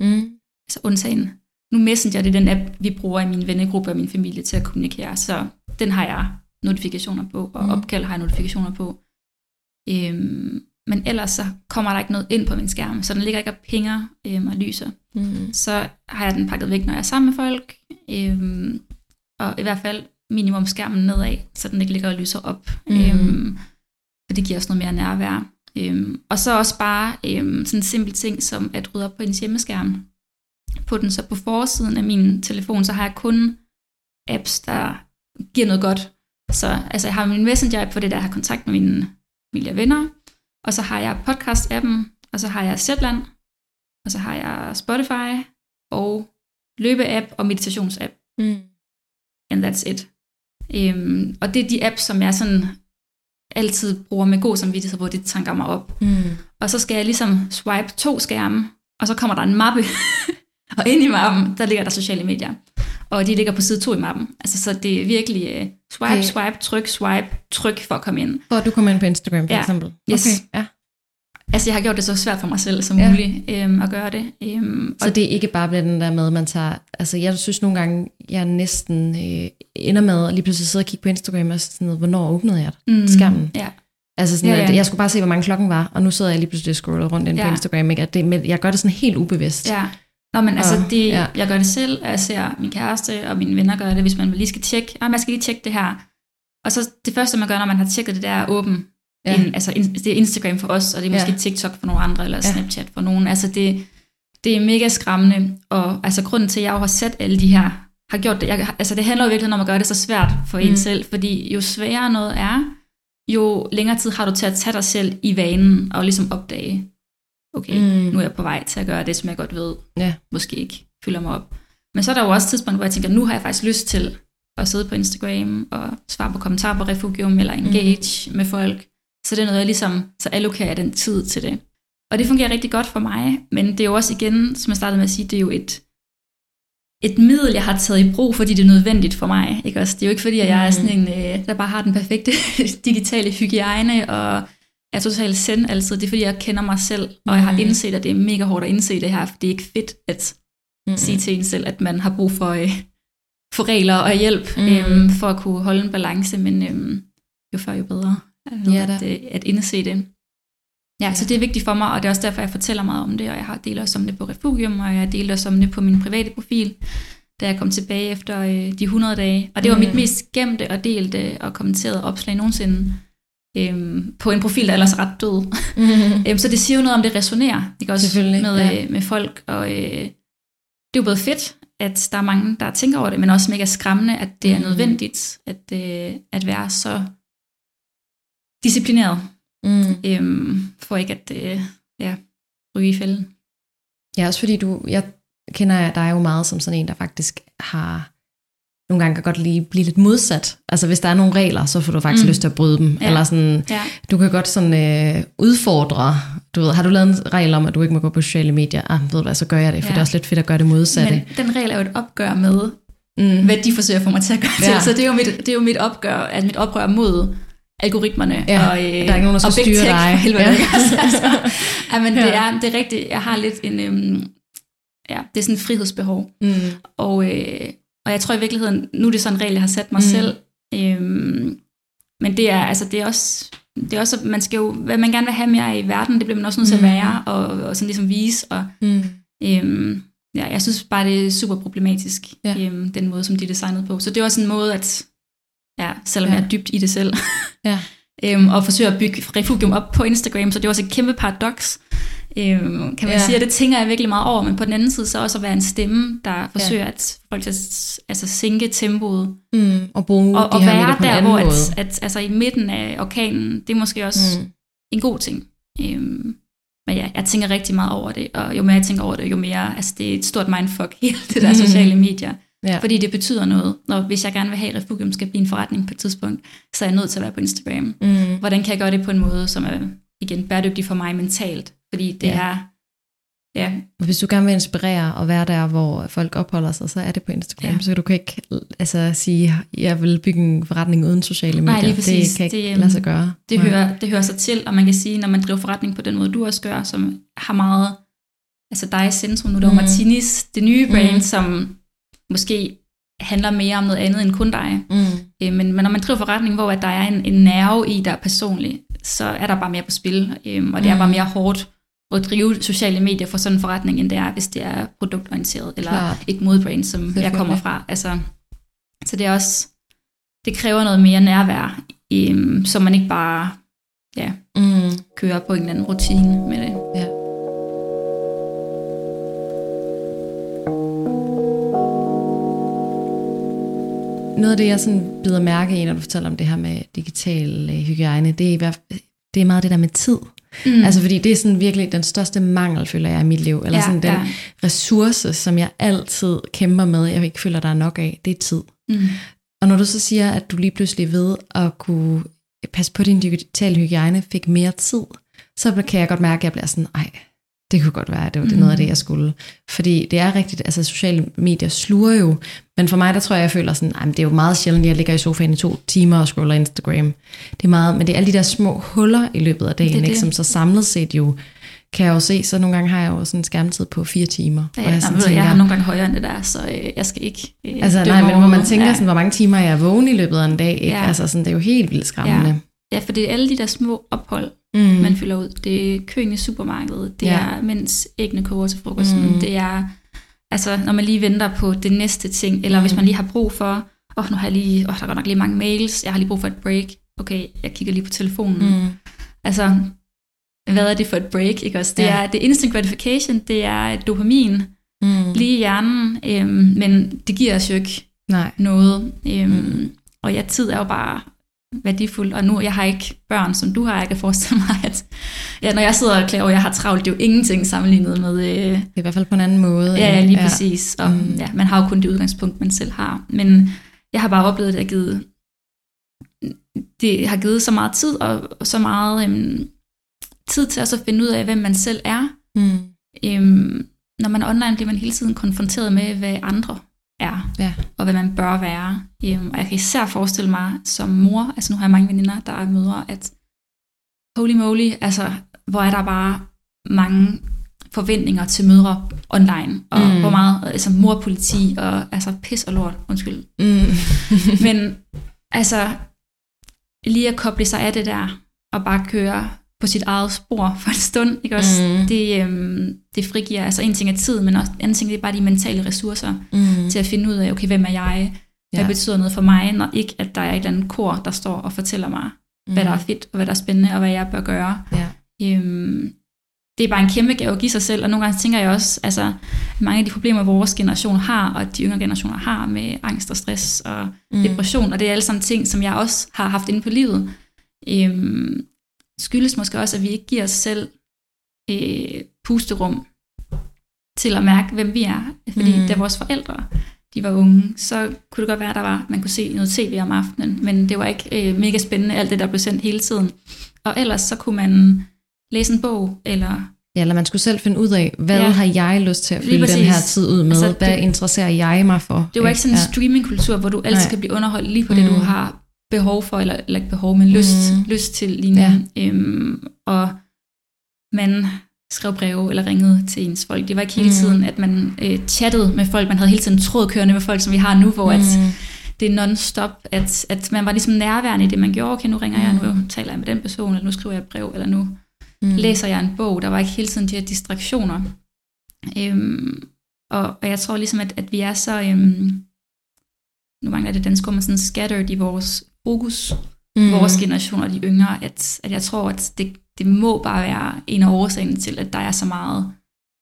Mm. altså undtagen. Nu Messenger, det er den app, vi bruger i min vennegruppe og min familie til at kommunikere, så den har jeg notifikationer på, og Mm. opkald har jeg notifikationer på. Øhm, men ellers så kommer der ikke noget ind på min skærm, så den ligger ikke og pinger øhm, og lyser. Mm. Så har jeg den pakket væk, når jeg er sammen med folk, øhm, og i hvert fald minimum skærmen nedad, så den ikke ligger og lyser op. Mm. Øhm, for det giver os noget mere nærvær. Øhm, og så også bare øhm, sådan en simpel ting som at rydde op på ens hjemmeskærm. På den så på forsiden af min telefon, så har jeg kun apps, der giver noget godt. Så altså, jeg har min Messenger-app for det, der har kontakt med mine familie og venner. Og så har jeg podcast-appen, og så har jeg Zetland, og så har jeg Spotify, og løbe-app og meditations-app Mm. and that's it. Øhm, og det er de apps, som jeg sådan altid bruger med god samvittighed, hvor det tanker mig op. Mm. Og så skal jeg ligesom swipe to skærme, og så kommer der en mappe, og ind i mappen, der ligger der sociale medier. Og de ligger på side 2 i mappen. Altså, så det er virkelig uh, swipe, Okay. swipe, tryk, swipe, tryk for at komme ind. For at du kommer ind på Instagram, for Ja. eksempel. Yes. Okay, ja. Altså, jeg har gjort det så svært for mig selv som Ja. muligt øhm, at gøre det. Øhm, Så det er ikke bare den der med, at man tager... Altså, jeg synes nogle gange, jeg næsten øh, ender med at lige pludselig sidde og kigge på Instagram og sådan noget, hvornår åbnede jeg det? mm, skærmen. Ja, Altså sådan, Ja, ja, ja. jeg skulle bare se, hvor mange klokken var, og nu sidder jeg lige pludselig og scroller rundt ind ja. På Instagram. Ikke? At det, men jeg gør det sådan helt ubevidst. Ja. Nå, men altså, Og- det, ja. jeg gør det selv, og jeg ser min kæreste og mine venner gøre det, hvis man lige skal tjekke, ah, man skal lige tjekke det her. Og så det første, man gør, når man har tjekket det, der er åben. Ja. Ja. altså, in, det er Instagram for os, og det er måske Ja. TikTok for nogle andre, eller Ja. Snapchat for nogen. Altså, det, det er mega skræmmende, og altså, grunden til, at jeg jo har sat alle de her, har gjort det, jeg, altså, det handler jo virkelig om at gøre det så svært for en Mm. selv, fordi jo sværere noget er, jo længere tid har du til at tage dig selv i vanen, og ligesom opdage, okay, Mm. nu er jeg på vej til at gøre det, som jeg godt ved, Ja. måske ikke fylder mig op. Men så er der jo også tidspunkt, hvor jeg tænker, nu har jeg faktisk lyst til at sidde på Instagram og svare på kommentarer på Refugium eller engage mm. med folk. Så det er noget, jeg ligesom, så allokerer jeg den tid til det. Og det fungerer rigtig godt for mig, men det er jo også igen, som jeg startede med at sige, det er jo et, et middel, jeg har taget i brug, fordi det er nødvendigt for mig. Ikke også? Det er jo ikke fordi, at jeg er sådan en, øh, der bare har den perfekte digitale hygiejne og er totalt send altid. Det er fordi, jeg kender mig selv, og jeg har Mhm. indset, at det er mega hårdt at indse det her, for det er ikke fedt at Mm. sige til en selv, at man har brug for, øh, for regler og hjælp Mm. mm. øhm, for at kunne holde en balance, men øhm, jo før jo bedre Ja da. at, øh, at indse det. Ja, ja, så det er vigtigt for mig, og det er også derfor, jeg fortæller meget om det, og jeg har delt også om det på Refugium, og jeg har delt også om det på min private profil, da jeg kom tilbage efter øh, de 100 dage. Og det var Mm. mit mest gemte og delte og kommenterede opslag nogensinde øhm, på en profil, der ellers er ret død. Mm. Øhm, så det siger jo noget om, det resonerer ikke også med, ja. øh, med folk. Og øh, det er jo både fedt, at der er mange, der tænker over det, men også mega skræmmende, at det er Mhm. nødvendigt at, øh, at være så disciplineret, Mm. øhm, for ikke at øh, ja, ryge i fælden. Ja, også fordi du, jeg kender dig jo meget som sådan en, der faktisk har nogle gange kan godt lige blive lidt modsat. Altså hvis der er nogle regler, så får du faktisk mm. lyst til at bryde dem. Ja. Eller sådan, Ja. du kan godt sådan øh, udfordre, du ved, har du lavet en regel om, at du ikke må gå på sociale medier? Ah, ved du hvad, så gør jeg det, for Ja. det er også lidt fedt at gøre det modsatte. Men den regel er jo et opgør med, mm. hvad de forsøger at få mig til at gøre Ja. til. Så det er jo mit, det er jo mit opgør, altså mit oprør mod algoritmerne. Ja, og, øh, der er ikke nogen, der og big styre tech, dig. for helvede, Ja. altså, altså, ja, men det, er, det er rigtigt. Jeg har lidt en... Øhm, ja, det er sådan et frihedsbehov. Mm. Og, øh, og jeg tror i virkeligheden, nu er det sådan en regel, jeg har sat mig Mm. selv. Øhm, men det er, altså, det er også, det er også, man skal jo, hvad man gerne vil have mere i verden, det bliver man også nødt til at Mm. være, og, og sådan ligesom vise, og Mm. øhm, ja, jeg synes bare, det er super problematisk, Ja. øhm, den måde, som de er designet på. Så det er også en måde, at, ja, selvom ja. jeg er dybt i det selv, Ja. øhm, og forsøger at bygge refugium op på Instagram, så det er også et kæmpe paradoks, øhm, kan man Ja. ja. sige, og det tænker jeg virkelig meget over, men på den anden side så også at være en stemme, der forsøger at folk til at altså, sænke tempoet, Mm. Og bruge og, de og her være på der, hvor måde. at, at, altså i midten af orkanen, det er måske også Mm. mm. en god ting. Øhm, men ja, jeg tænker rigtig meget over det, og jo mere jeg tænker over det, jo mere, altså det er et stort mindfuck, hele det der Mm. sociale medier. Ja. Fordi det betyder noget, når hvis jeg gerne vil have, at Refugium skal blive en forretning på et tidspunkt, så er jeg nødt til at være på Instagram. Mm. Hvordan kan jeg gøre det på en måde, som er igen bæredygtig for mig mentalt? Fordi det Ja. er, ja, Og hvis du gerne vil inspirere og være der, hvor folk opholder sig, så er det på Instagram. Ja. Så du kan ikke altså, sige, jeg vil bygge en forretning uden sociale medier. Nej, lige præcis. Det kan ikke Det, det, øhm, lade sig gøre. det, Nej. hører, det hører sig til, og man kan sige, når man driver forretning på den måde, du også gør, som har meget, altså dig i centrum, nu er det jo Mm. Martinis, det nye brand, Mm. som måske handler mere om noget andet end kun dig. Mm. Øh, men, men når man driver forretning, hvor at der er en, en nerve i, der er personlig, så er der bare mere på spil, øhm, og det er Mm. bare mere hårdt at drive sociale medier for sådan en forretning, end det er, hvis det er produktorienteret, eller Klart. et modebrand, som jeg kommer fra. Altså, så det er også, det kræver noget mere nærvær, øhm, så man ikke bare ja, Mm. kører på en eller anden rutine med det. Ja. Noget af det, jeg sådan bider mærke i, når du fortæller om det her med digital øh, hygiejne, det er, i hvert fald- det er meget det der med tid. Mm. Altså fordi det er sådan virkelig den største mangel, føler jeg, i mit liv. Eller Ja, sådan den ja. ressource, som jeg altid kæmper med, jeg ikke føler, der er nok af, det er tid. Mm. Og når du så siger, at du lige pludselig ved at kunne passe på din digital hygiejne, fik mere tid, så kan jeg godt mærke, at jeg bliver sådan, ej, det kunne godt være, at det var det Mm. noget af det, jeg skulle. Fordi det er rigtigt, altså sociale medier sluger jo, men for mig, der tror jeg, jeg føler sådan, men det er jo meget sjældent, at jeg ligger i sofaen i to timer og scroller Instagram. Det er meget, men det er alle de der små huller i løbet af dagen, Det er ikke, det. som så samlet set jo, kan jeg jo se, så nogle gange har jeg jo sådan en skærmtid på fire timer. Ja, jeg, sådan jeg, jeg tænker- har nogle gange højere end det der, så øh, jeg skal ikke øh, Altså nej, men hvor man tænker ja. sådan, hvor mange timer jeg er vågen i løbet af en dag, ikke? Ja. Altså sådan, det er jo helt vildt skræmmende. Ja, for det er alle de der små ophold, Mm. man fylder ud. Det er køen i supermarkedet, det Ja. ja. er mens æggene koger til frokosten, Mm. det er altså når man lige venter på det næste ting, eller mm. hvis man lige har brug for, åh oh, nu har jeg lige, åh oh, der er godt nok lige mange mails, jeg har lige brug for et break, okay, jeg kigger lige på telefonen. Mm. Altså, hvad er det for et break, ikke også? Det, Ja. er, det er instant gratification, det er dopamin, Mm. lige i hjernen, øhm, men det giver os jo ikke Nej. noget. Øhm, mm. Og ja, tid er jo bare værdifuld, og nu, jeg har ikke børn, som du har, jeg kan forestille mig, at ja, når jeg sidder og klager over, jeg har travlt, det er jo ingenting sammenlignet med, øh, Det i hvert fald på en anden måde. ja, ja, lige præcis, og Mm. ja, man har jo kun det udgangspunkt, man selv har, men jeg har bare oplevet, at det har givet, det har givet så meget tid, og, og så meget øhm, tid til at så finde ud af, hvem man selv er. Mm. Øhm, når man er online, bliver man hele tiden konfronteret med, hvad andre er, Ja. Og hvad man bør være. Øhm, og jeg kan især forestille mig som mor, altså nu har jeg mange veninder, der er mødre, at holy moly, altså hvor er der bare mange forventninger til mødre online, og Mm. hvor meget altså morpoliti, og altså pis og lort, undskyld. Mm. Men altså, lige at koble sig af det der, og bare køre på sit eget spor for en stund, ikke også? Mm. Det, øhm, det frigiver, altså en ting er tid, men også anden ting det er bare de mentale ressourcer, Mm. til at finde ud af, okay, hvem er jeg? Hvad Ja. betyder noget for mig, når ikke, at der er et eller andet kor, der står og fortæller mig, mm. hvad der er fedt, og hvad der er spændende, og hvad jeg bør gøre. Ja. Øhm, det er bare en kæmpe gave at give sig selv, og nogle gange tænker jeg også, altså mange af de problemer, vores generation har, og de yngre generationer har med angst og stress og Mm. depression, og det er alle sammen ting, som jeg også har haft inde på livet, øhm, skyldes måske også, at vi ikke giver os selv øh, pusterum til at mærke, hvem vi er. Fordi Mm. da vores forældre de var unge, så kunne det godt være, at der var, man kunne se noget tv om aftenen, men det var ikke øh, mega spændende, alt det, der blev sendt hele tiden. Og ellers så kunne man læse en bog, eller Ja, eller man skulle selv finde ud af, hvad ja. Har jeg lyst til at fylde den her tid ud med? Altså, Altså, hvad det- interesserer jeg mig for? det var ikke sådan en ja. streamingkultur, hvor du altid Nej. skal blive underholdt lige på det, du Mm. har behov for, eller, eller ikke behov, men lyst, Mm. lyst til lige nu. Ja. Øhm, og man skrev breve eller ringede til ens folk. Det var ikke hele Mm. tiden, at man øh, chattede med folk. Man havde hele tiden tråd kørende med folk, som vi har nu, hvor mm. at Mm. det er non-stop, at, at man var ligesom nærværende i det, man gjorde. Okay, nu ringer jeg, Mm. nu taler jeg med den person, eller nu skriver jeg et brev, eller nu Mm. læser jeg en bog. Der var ikke hele tiden de her distraktioner. Øhm, og, og jeg tror ligesom, at, at vi er så, øhm, nu mangler det danske ord, men sådan scattered i vores fokus, mm. vores generation og de yngre, at, at jeg tror, at det, det må bare være en af årsagerne til, at der er så meget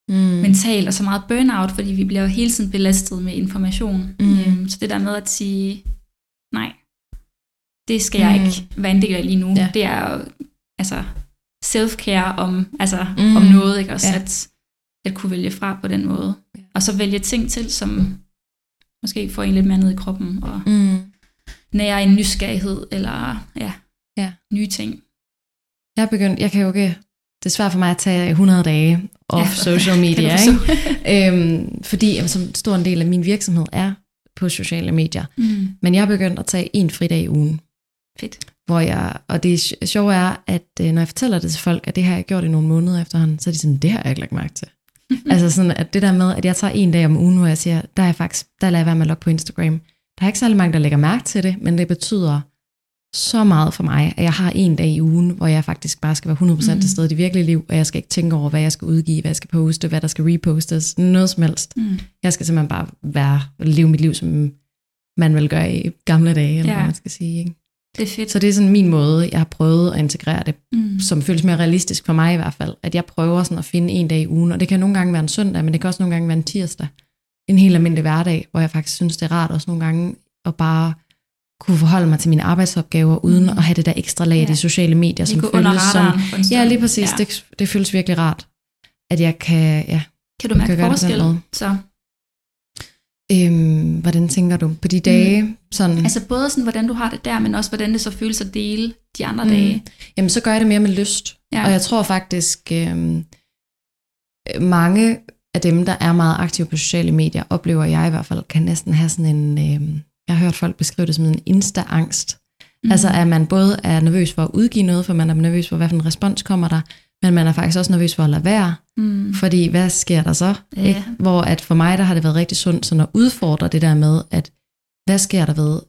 mm. mentalt og så meget burnout, fordi vi bliver jo hele tiden belastet med information. Mm. Øhm, så det der med at sige, nej, det skal jeg Mm. ikke være en del af lige nu. Ja. Det er jo, altså self-care om, altså, Mm. mm. om noget, ikke også? Ja. At, at kunne vælge fra på den måde. Og så vælge ting til, som måske får en lidt mere ned i kroppen, og Mm. Nære en nysgerrighed, eller ja, Ja. nye ting. Jeg er begyndt, jeg kan jo ikke, det er svært for mig at tage 100 dage off Ja, social media, ikke? øhm, fordi jamen, som stor en del af min virksomhed er på sociale medier. mm. Men jeg er begyndt at tage en fridag i ugen. Fedt. Hvor jeg, og det sj- sjove er, at øh, når jeg fortæller det til folk, at det har jeg gjort i nogle måneder efterhånden, så er de sådan, det har jeg ikke lagt mærke til. altså sådan, at det der med, at jeg tager en dag om ugen, hvor jeg siger, der er jeg faktisk, der lader jeg være med at logge på Instagram. Der er ikke særlig mange, der lægger mærke til det, men det betyder så meget for mig, at jeg har en dag i ugen, hvor jeg faktisk bare skal være 100% Mhm. til stede i det virkelige liv, og jeg skal ikke tænke over, hvad jeg skal udgive, hvad jeg skal poste, hvad der skal repostes, noget som helst. Mm. Jeg skal simpelthen bare være, leve mit liv, som man vil gøre i gamle dage, eller Ja. hvad man skal sige. Ikke? Det er fedt. Så det er sådan min måde, jeg har prøvet at integrere det, mm. som føles mere realistisk for mig i hvert fald, at jeg prøver sådan at finde en dag i ugen, og det kan nogle gange være en søndag, men det kan også nogle gange være en tirsdag. En helt almindelig hverdag, hvor jeg faktisk synes, det er rart også nogle gange at bare kunne forholde mig til mine arbejdsopgaver, uden Mm. at have det der ekstra lag af Ja. de sociale medier, som føles som... Ja, lige præcis. Ja. Det, det føles virkelig rart, at jeg kan... Ja, Kan du mærke kan forskel? Så, øhm, hvordan tænker du? På de dage, mm. sådan... altså både sådan, hvordan du har det der, men også hvordan det så føles at dele de andre Mm. dage. Jamen, så gør jeg det mere med lyst. Ja. Og jeg tror faktisk, øhm, mange af dem, der er meget aktive på sociale medier, oplever jeg i hvert fald, kan næsten have sådan en... Øhm, jeg har hørt folk beskrive det som en insta-angst. Mm. Altså, at man både er nervøs for at udgive noget, for man er nervøs for, hvad for en respons kommer der, men man er faktisk også nervøs for at lade være, mm. fordi hvad sker der så? Ja. Ikke? Hvor at for mig, der har det været rigtig sundt sådan at udfordre det der med, at hvad sker der ved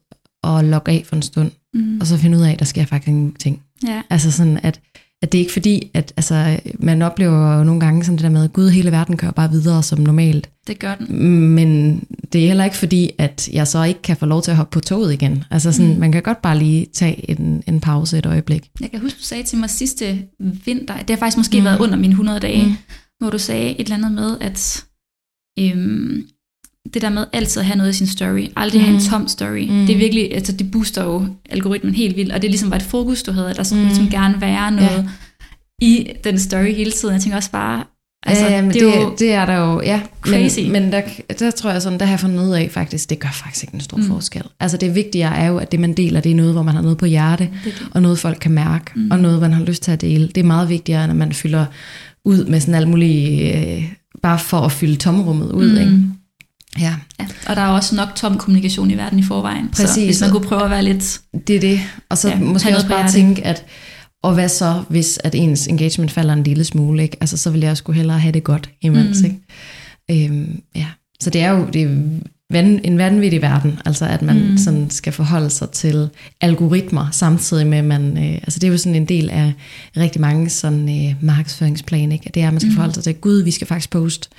at logge af for en stund, Mm. og så finde ud af, at der sker faktisk ingenting. Ja. Altså sådan, at, at det er ikke fordi, at altså, man oplever jo nogle gange sådan det der med, at gud, hele verden kører bare videre som normalt. Det gør den. Men det er heller ikke fordi, at jeg så ikke kan få lov til at hoppe på toget igen. Altså sådan, Mm. man kan godt bare lige tage en, en pause et øjeblik. Jeg kan huske, du sagde til mig sidste vinter, det har faktisk måske mm. Været under mine 100 dage. Mm. hvor du sagde et eller andet med, at øhm, det der med altid at have noget i sin story, aldrig mm. have en Mm. tom story, mm. Det er virkelig, altså det booster jo algoritmen helt vildt, og det ligesom var et fokus, du havde, at der skulle mm. Ligesom gerne være noget ja. i den story hele tiden. Jeg tænker også bare, altså Altså, det det, er det, jo, det er der jo, ja. crazy. Men, men der, der tror jeg sådan, der har jeg fundet ud af faktisk, det gør faktisk ikke en stor Mm. forskel. Altså det vigtige er jo, at det man deler, det er noget, hvor man har noget på hjerte, det, er det. og noget folk kan mærke, Mm. mm. og noget man har lyst til at dele. Det er meget vigtigere, når man fylder ud med sådan alt muligt, øh, bare for at fylde tomrummet ud. Mm. Ikke? Ja, Ja. Og der er også nok tom kommunikation i verden i forvejen, så Præcis. hvis man kunne prøve at være lidt, det er det. Og så Ja, måske også bare hjertet. tænke, at og hvad så, hvis at ens engagement falder en lille smule, ikke? Altså, så vil jeg sgu hellere have det godt imens, Mm. ikke? Øhm, ja. Så det er jo det er en vanvittig verden, altså at man Mm. sådan skal forholde sig til algoritmer, samtidig med, at man, øh, altså det er jo sådan en del af rigtig mange sådan øh, markedsføringsplan, ikke? Det er, at man skal mm. forholde sig til, gud, vi skal faktisk poste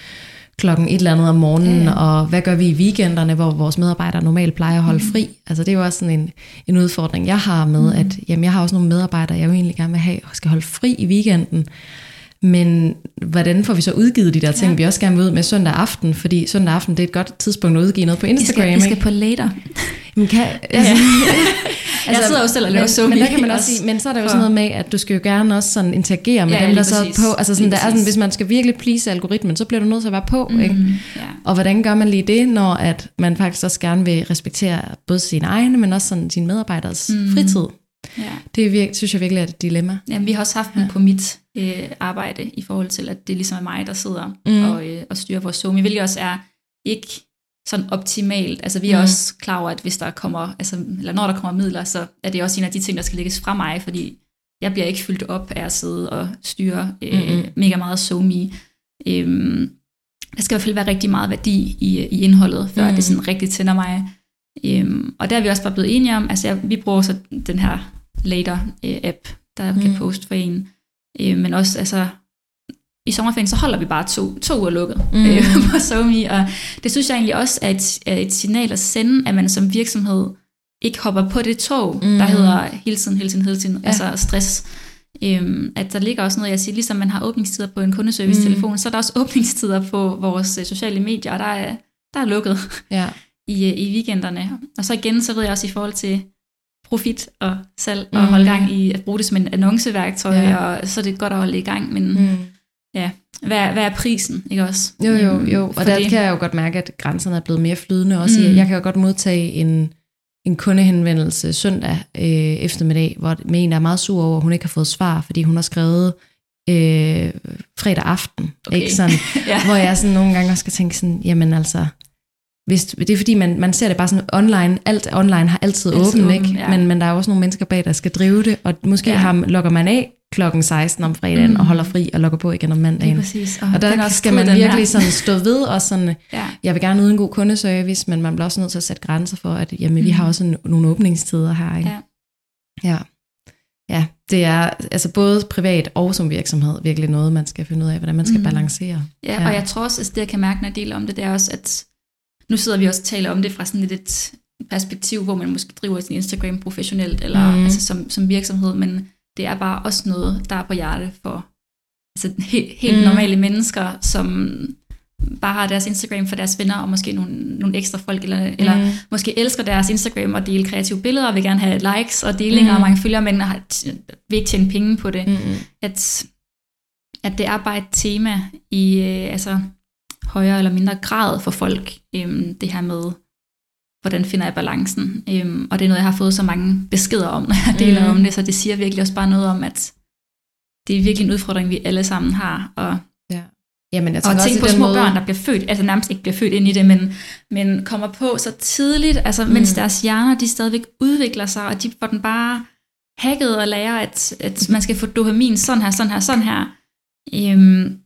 klokken et eller andet om morgenen, Ja, og hvad gør vi i weekenderne, hvor vores medarbejdere normalt plejer at holde fri? Altså det er jo også sådan en, en udfordring, jeg har med, Mm. mm. at jamen, jeg har også nogle medarbejdere, jeg jo egentlig gerne vil have, og skal holde fri i weekenden. Men hvordan får vi så udgivet de der ting, Ja. ja. vi også gerne vil ud med søndag aften? Fordi søndag aften, det er et godt tidspunkt at udgive noget på Instagram. skal, I skal på later. Men, kan, altså, jeg sidder jo selv og laver men, men der kan man også sige, men så er der jo sådan noget med, at du skal jo gerne også sådan interagere med Ja, dem, der så præcis. på. Altså sådan, der er sådan, hvis man skal virkelig please algoritmen, så bliver du nødt til at være på. Mm. Ikke? Ja. Og hvordan gør man lige det, når at man faktisk også gerne vil respektere både sine egne, men også sådan sine medarbejderes mm. fritid? Ja. Det virkelig, synes jeg virkelig er et dilemma. Jamen, vi har også haft den på mit øh, arbejde, i forhold til, at det ligesom er mig, der sidder mm. og, øh, og styrer vores Zoom, hvilket også er ikke sådan optimalt. Altså, vi er mm. også klar over, at hvis der kommer, altså, eller når der kommer midler, så er det også en af de ting, der skal lægges fra mig, fordi jeg bliver ikke fyldt op af at sidde og styre øh, Mm-mm. mega meget Zoom Øhm, der skal i hvert fald være rigtig meget værdi i, i indholdet, før Mm. mm. det sådan rigtig tænder mig. Øhm, og der er vi også bare blevet enige om, altså jeg, vi bruger så den her Later-app, der kan Mm. poste for en. Øh, men også, altså, i sommerferien, så holder vi bare to, to uger lukket Mm. øh, på SoMe, og det synes jeg egentlig også er et, er et signal at sende, at man som virksomhed ikke hopper på det tog, Mm. der hedder hele tiden, hele tiden, hele tiden, Ja. ja. altså stress. Øhm, at der ligger også noget, jeg siger, ligesom man har åbningstider på en kundeservice-telefon, mm. så er der også åbningstider på vores øh, sociale medier, og der er, der er lukket Ja. I, øh, i weekenderne. Og så igen, så ved jeg også i forhold til profit og salg, og Mm. holde gang i at bruge det som en annonceværktøj, Ja. og så er det godt at holde i gang, men mm. Ja, hvad, hvad er prisen, ikke også? Jo, jo, Øhm, jo. Og for der kan jeg jo godt mærke, at grænserne er blevet mere flydende også. Mm. Jeg kan jo godt modtage en, en kundehenvendelse søndag øh, eftermiddag, hvor med en, der er meget sur over, at hun ikke har fået svar, fordi hun har skrevet øh, fredag aften. Okay. Ikke sådan, ja. hvor jeg sådan nogle gange også skal tænke sådan, jamen altså, hvis, det er fordi, man, man ser det bare sådan online, alt online har altid, Altid åbent, åben, ikke? ja. Men, men der er også nogle mennesker bag, der skal drive det, og måske ja. Har, logger man af klokken 16 om fredagen, mm. Og holder fri og logger på igen om mandagen. præcis. Og er der skal man virkelig her. sådan stå ved, og sådan, Ja. jeg vil gerne yde en god kundeservice, men man bliver også nødt til at sætte grænser for, at jamen, vi Mm. har også en, nogle åbningstider her. Ikke? Ja. ja. Ja, det er altså både privat og som virksomhed virkelig noget, man skal finde ud af, hvordan man skal Mm. balancere. Ja, Ja. ja, og jeg tror også, at det jeg kan mærke, når jeg deler om det, det er også, at nu sidder vi også og taler om det fra sådan lidt et perspektiv, hvor man måske driver sin Instagram professionelt, eller Mm. altså som, som virksomhed, men det er bare også noget, der er på hjerte for altså helt, helt Mm. normale mennesker, som bare har deres Instagram for deres venner, og måske nogle, nogle ekstra folk, eller, mm. eller Mm. måske elsker deres Instagram og dele kreative billeder, og vil gerne have likes og delinger, Mm. mm. og mange følgere, men har, vil ikke tjene penge på det Mm. at, at det er bare et tema i øh, altså, højere eller mindre grad for folk, øhm, det her med, hvordan finder jeg balancen. Øhm, og det er noget, jeg har fået så mange beskeder om, når jeg deler Mm. om det, så det siger virkelig også bare noget om, at det er virkelig en udfordring, vi alle sammen har. Og, Jamen, jeg og tænk på små måde, børn, der bliver født, altså nærmest ikke bliver født ind i det, men, men kommer på så tidligt, altså mens Mm. deres hjerner, de stadigvæk udvikler sig, og de får den bare hacket og lærer, at, at man skal få dopamin sådan her, sådan her, sådan her. Øhm,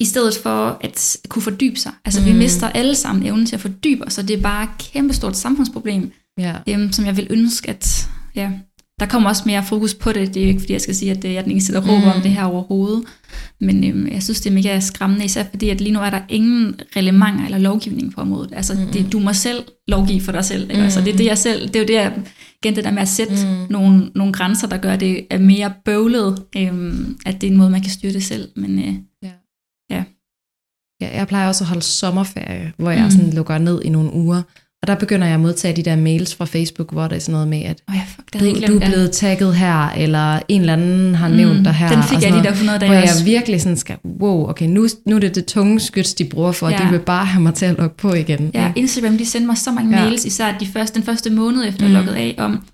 I stedet for at kunne fordybe sig. Altså mm. vi Mm. mister alle sammen evnen til at fordybe os, og det er bare et kæmpestort samfundsproblem, Ja. øhm, som jeg vil ønske, at ja, der kommer også mere fokus på det. Det er jo ikke, fordi jeg skal sige, at det er den eneste, der råber Mm. om det her overhovedet. Men øhm, jeg synes, det er mega skræmmende, især fordi, at lige nu er der ingen relevanter eller lovgivning på området. Altså, Mm. det, du må selv lovgive for dig selv. Ikke? Mm. Altså, det er det, jeg selv, det er jo det, jeg, igen det der med at sætte Mm. mm. nogle, nogle grænser, der gør det er mere bøvlet, øhm, at det er en måde, man kan styre det selv. Men øh, Ja, jeg plejer også at holde sommerferie, hvor jeg Mm. sådan lukker ned i nogle uger. Og der begynder jeg at modtage de der mails fra Facebook, hvor der er sådan noget med, at åh ja, fuck, du, jeg du er blevet tagget her, eller en eller anden har nævnt Mm, dig her. Den fik og jeg lige der 100 dage Hvor jeg også. virkelig sådan skal, wow, okay, nu, nu er det det tunge skyts, de bruger for, Ja. de vil bare have mig til at logge på igen. Ja, ikke? Instagram, de sendte mig så mange Ja. ja. mails, især de første, den første måned efter Mm. mm. logget af, om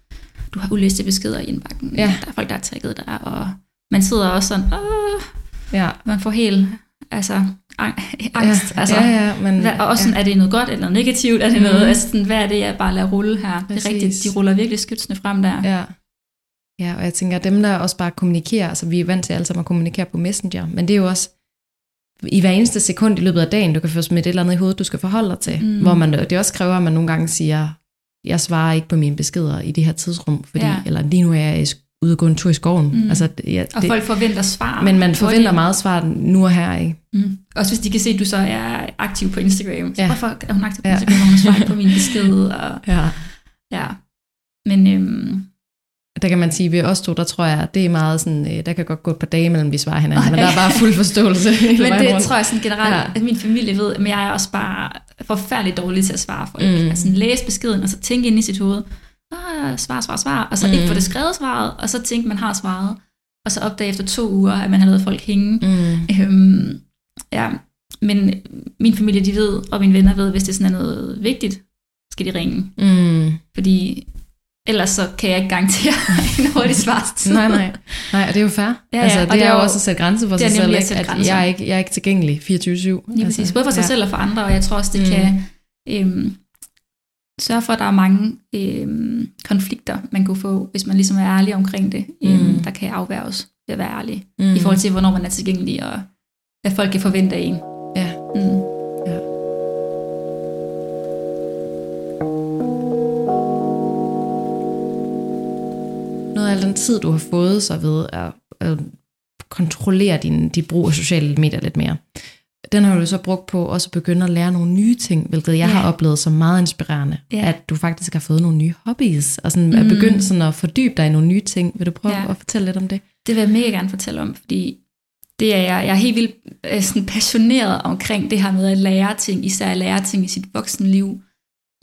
du har ulæste beskeder i indbakken. Ja. Der er folk, der har tagget dig, og man sidder også sådan, Åh, ja. man får helt altså, angst. Ja, altså, ja, ja, men, Hvad, og også sådan, ja. er det noget godt eller noget negativt? Er det Mm. noget, altså sådan, hvad er det, jeg bare lader rulle her? Det Præcis. er rigtigt, de ruller virkelig skytsene frem der. Ja. ja, og jeg tænker, dem der også bare kommunikerer, altså vi er vant til alle sammen at kommunikere på Messenger, men det er jo også i hver eneste sekund i løbet af dagen, du kan få smidt et eller andet i hovedet, du skal forholde dig til, Mm. hvor man, det også kræver, at man nogle gange siger, jeg svarer ikke på mine beskeder i det her tidsrum, fordi, Ja. eller lige nu er jeg ude og gå en tur i skoven. Mm. Altså, ja, Og det, folk forventer svar. men man forventer meget svar nu og her, ikke? Mm. Også hvis de kan se, at du så er aktiv på Instagram. Så Ja. ja. hvorfor er hun aktiv på Ja. Instagram, når hun svarer på min besked? Og, Ja. ja. Men øhm, Der kan man sige, ved os to, der tror jeg, det er meget sådan, øh, der kan godt gå et par dage mellem, vi svarer hinanden, men Okay. der er bare fuld forståelse Men det rundt. tror jeg sådan generelt, Ja. ja. at min familie ved, men jeg er også bare forfærdeligt dårlig til at svare folk. Mm. Altså læse beskeden, og så tænke ind i sit hoved, ah, svar, svar, svar, og så mm. ikke få det skrevet svaret, og så tænke, man har svaret, og så opdage efter to uger, at man har lavet folk hænge. Mm. Øhm, ja, men min familie, de ved, og mine venner ved, hvis det sådan er noget vigtigt, skal de ringe. Mm. Fordi ellers så kan jeg ikke garantere en hurtig svarstid. nej, nej. Nej, og det er jo fair. Ja, ja. Altså, det, det er jo også at sætte grænser for sig selv, at, at jeg, er ikke, jeg er ikke tilgængelig 24-7. Lige altså, præcis, både for sig ja. selv og for andre, og jeg tror også, det mm. kan øhm, sørge for, at der er mange øhm, konflikter, man kunne få, hvis man ligesom er ærlig omkring det, øhm, mm. der kan afværges ved at være ærlig, mm. i forhold til, hvornår man er tilgængelig, og hvad folk kan forvente af en. Ja. Mm. ja. Noget af den tid, du har fået så ved at, at kontrollere din, din brug af sociale medier lidt mere, den har du så brugt på også at begynde at lære nogle nye ting, hvilket jeg ja. har oplevet som meget inspirerende, ja. at du faktisk har fået nogle nye hobbies, og sådan mm. at begynde sådan at fordybe dig i nogle nye ting. Vil du prøve ja. at fortælle lidt om det? Det vil jeg mega gerne fortælle om, fordi det er jeg, jeg er helt vildt øh, sådan passioneret omkring det her med at lære ting, især at lære ting i sit voksenliv.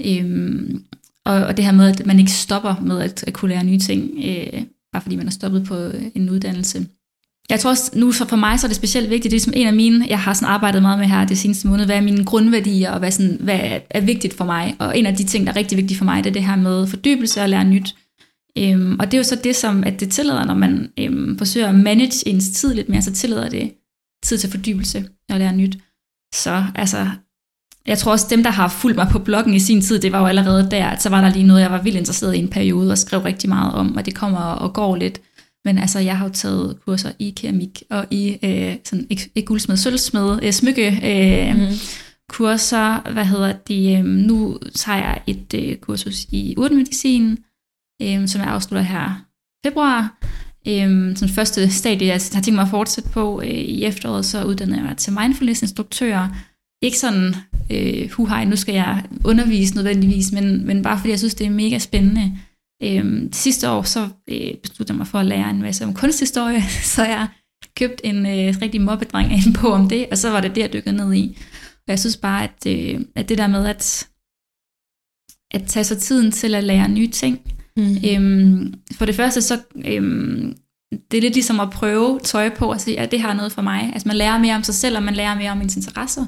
Øhm, og, og det her med, at man ikke stopper med at, at kunne lære nye ting, øh, bare fordi man er stoppet på en uddannelse. Jeg tror også, nu for for mig så er det specielt vigtigt, det er som en af mine, jeg har sådan arbejdet meget med her det seneste måned, hvad er mine grundværdier, og hvad, sådan, hvad er vigtigt for mig. Og en af de ting, der er rigtig vigtigt for mig, det er det her med fordybelse og lære nyt. Øhm, og det er jo så det, som at det tillader, når man øhm, forsøger at manage ens tid lidt mere, så tillader det tid til fordybelse og lære nyt. Så altså, jeg tror også, dem, der har fulgt mig på bloggen i sin tid, det var jo allerede der, at så var der lige noget, jeg var vildt interesseret i en periode og skrev rigtig meget om, og det kommer og går lidt. Men altså, jeg har jo taget kurser i keramik og i øh, sådan ikke, ikke guldsmed, sølvsmed, øh, smykke øh, mm. kurser. Hvad hedder de? Øh, nu tager jeg et øh, kursus i urtemedicin, øh, som jeg afslutter her februar. Øh, som første stadie, jeg har tænkt mig at fortsætte på øh, i efteråret, så uddanner jeg mig til mindfulness-instruktør. Ikke sådan, øh, huhej, nu skal jeg undervise nødvendigvis, men, men bare fordi jeg synes, det er mega spændende Øhm, sidste år så øh, besluttede jeg mig for at lære en masse om kunsthistorie, så jeg købte en øh, rigtig mobbedreng af en på om det, og så var det det, jeg dykkede ned i. Og jeg synes bare, at, øh, at det der med at, at tage sig tiden til at lære nye ting, mm. øhm, for det første så, øhm, det er lidt ligesom at prøve tøj på og sige, at det har noget for mig. Altså man lærer mere om sig selv, og man lærer mere om ens interesser,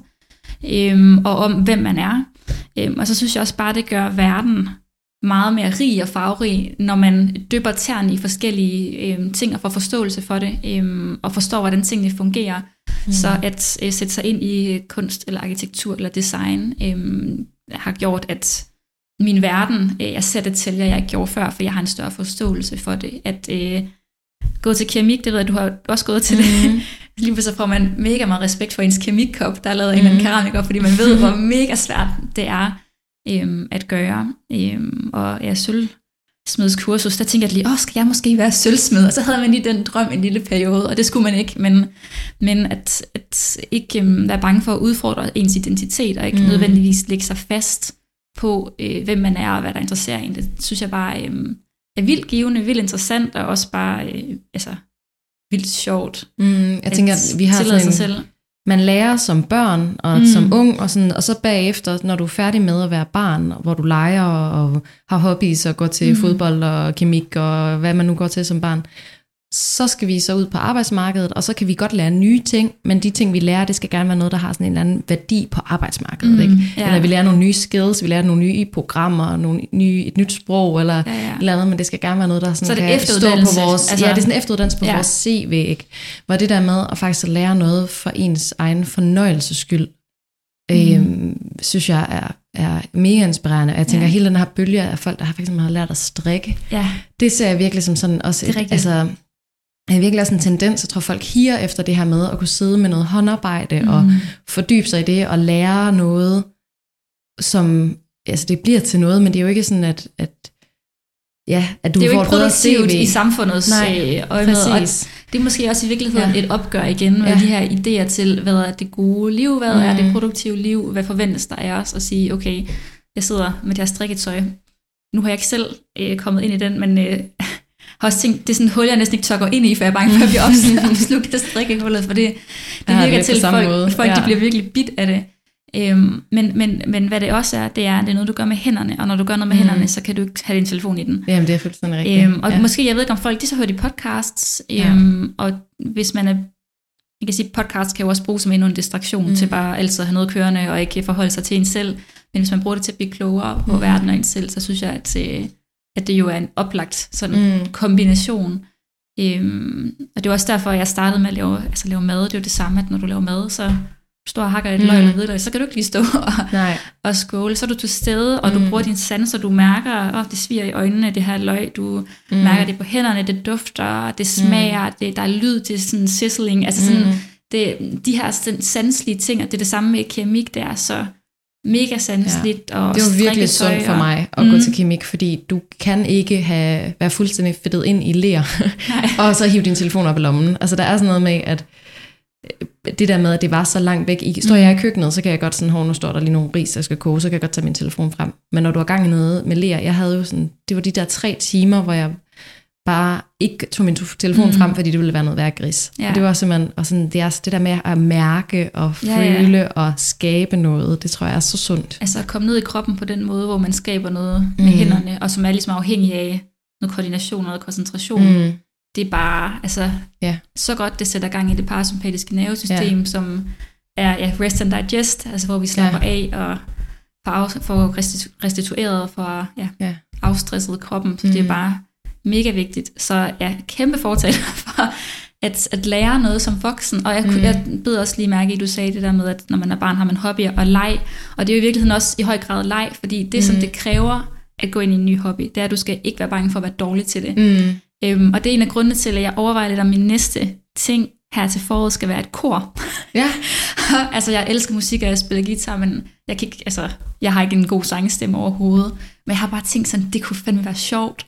øhm, og om hvem man er. Øhm, og så synes jeg også bare, det gør verden meget mere rig og farverig, når man dypper tæerne i forskellige øh, ting og får forståelse for det, øh, og forstår, hvordan tingene fungerer. Mm. Så at øh, sætte sig ind i kunst eller arkitektur eller design øh, har gjort, at min verden, øh, jeg sætter til, jeg ikke gjorde før, for jeg har en større forståelse for det. At øh, gå til keramik, det ved jeg, du har også gået til mm. det. Lige så får man mega meget respekt for ens kemikkop, der er lavet mm. en eller anden mm. keramiker, fordi man ved, hvor mega svært det er øhm, at gøre. Øhm, og ja, sølvsmedskursus, der tænkte jeg lige, åh, skal jeg måske være sølvsmed? Og så havde man lige den drøm en lille periode, og det skulle man ikke, men, men at, at ikke øhm, være bange for at udfordre ens identitet, og ikke mm. nødvendigvis lægge sig fast på, øh, hvem man er, og hvad der interesserer en. Det synes jeg bare øh, er vildt givende, vildt interessant, og også bare øh, altså, vildt sjovt. Mm, jeg tænker, at vi har sådan en, sig selv man lærer som børn og mm. som ung, og, sådan, og så bagefter, når du er færdig med at være barn, hvor du leger og har hobbies og går til mm. fodbold og kemik og hvad man nu går til som barn, så skal vi så ud på arbejdsmarkedet, og så kan vi godt lære nye ting, men de ting, vi lærer, det skal gerne være noget, der har sådan en eller anden værdi på arbejdsmarkedet. Mm, ikke? Ja. Eller vi lærer nogle nye skills, vi lærer nogle nye programmer, nogle nye, et nyt sprog, eller ja, ja. eller andet, men det skal gerne være noget, der sådan så det kan stå på vores, altså, ja, det er sådan efteruddannelse på ja. vores CV, ikke? Hvor det der med at faktisk lære noget for ens egen fornøjelses skyld, mm. øhm, synes jeg er, er mega inspirerende. Jeg tænker, ja. hele den her bølge af folk, der har fx har lært at strikke, ja. det ser jeg virkelig som sådan også, det er et, altså er virkelig også en tendens, jeg tror folk higer efter det her med at kunne sidde med noget håndarbejde mm. og fordybe sig i det og lære noget, som, altså det bliver til noget, men det er jo ikke sådan, at, at ja, at du det er jo ikke produktivt i samfundets Nej, øje med, og det er måske også i virkeligheden ja. et opgør igen med ja. de her idéer til, hvad er det gode liv, hvad mm. er det produktive liv, hvad forventes der af os, og sige, okay, jeg sidder med det her strikketøj, nu har jeg ikke selv øh, kommet ind i den, men øh, har også tænkt, det er sådan et hul, jeg næsten ikke tør gå ind i, for jeg er bange for, at vi opslugt af strikkehullet, for det, det ja, virker det til, at folk, folk ja. de bliver virkelig bit af det. Øhm, men, men, men hvad det også er, det er, det er noget, du gør med hænderne, og når du gør noget med Mm. hænderne, så kan du ikke have din telefon i den. Jamen, det er fuldstændig rigtigt. Øhm, og ja. ja. måske, jeg ved ikke om folk, de så hører de podcasts, Ja. øhm, og hvis man er, jeg kan sige, podcast kan jo også bruges som endnu en distraktion Mm. til bare altid at have noget kørende, og ikke forholde sig til en selv, men hvis man bruger det til at blive klogere på Mm. mm. verden og en selv, så synes jeg, at, øh, at det jo er en oplagt sådan Mm. mm. kombination. Øhm, og det er også derfor, jeg startede med at lave, altså lave mad. Det er jo det samme, at når du laver mad, så du står og hakker et Mm. mm. løg eller hvidløg, så kan du ikke lige stå og, Nej. og skåle. Så er du til stede, og du Mm. bruger dine sanser, du mærker, at oh, det sviger i øjnene, det her løg, du Mm. mm. mærker det på hænderne, det dufter, det smager, mm. det, der er lyd til sådan sizzling, altså sådan, Mm. det, de her sådan sanselige ting, og det er det samme med keramik, det er så mega sanseligt, ja. og Det var virkelig sundt for mig at mm. gå til kemik, fordi du kan ikke have, være fuldstændig fedtet ind i ler, og så hive din telefon op i lommen. Altså der er sådan noget med, at øh, det der med, at det var så langt væk. I, står jeg i køkkenet, så kan jeg godt sådan, hov, nu står der lige nogle ris, jeg skal koge, så kan jeg godt tage min telefon frem. Men når du har gang i noget med ler, jeg havde jo sådan, det var de der tre timer, hvor jeg bare ikke tog min telefon Mm. frem, fordi det ville være noget værd gris. Ja. Og det var simpelthen, og sådan, det, er, det der med at mærke og Ja, ja. føle og skabe noget, det tror jeg er så sundt. Altså at komme ned i kroppen på den måde, hvor man skaber noget med Mm. hænderne, og som er ligesom afhængig af noget koordination og noget koncentration. Mm. Det er bare altså, Ja. så godt, det sætter gang i det parasympatiske nervesystem, ja. som er ja, rest and digest, altså hvor vi slapper ja. af og får, af, får restitu- restitueret og får ja, Ja. afstresset kroppen. Så mm. det er bare mega vigtigt. Så ja, kæmpe fortaler for at, at lære noget som voksen. Og jeg, Mm. jeg bed også lige mærke i, at du sagde det der med, at når man er barn, har man hobbyer og leg. Og det er jo i virkeligheden også i høj grad leg, fordi det, som Mm. det kræver at gå ind i en ny hobby, det er, at du skal ikke være bange for at være dårlig til det. Mm. Øhm, og det er en af grundene til, at jeg overvejer lidt om min næste ting her til foråret skal være et kor. Ja. altså, jeg elsker musik, og jeg spiller guitar, men jeg, kan ikke, altså, jeg har ikke en god sangstemme overhovedet. Men jeg har bare tænkt sådan, det kunne fandme være sjovt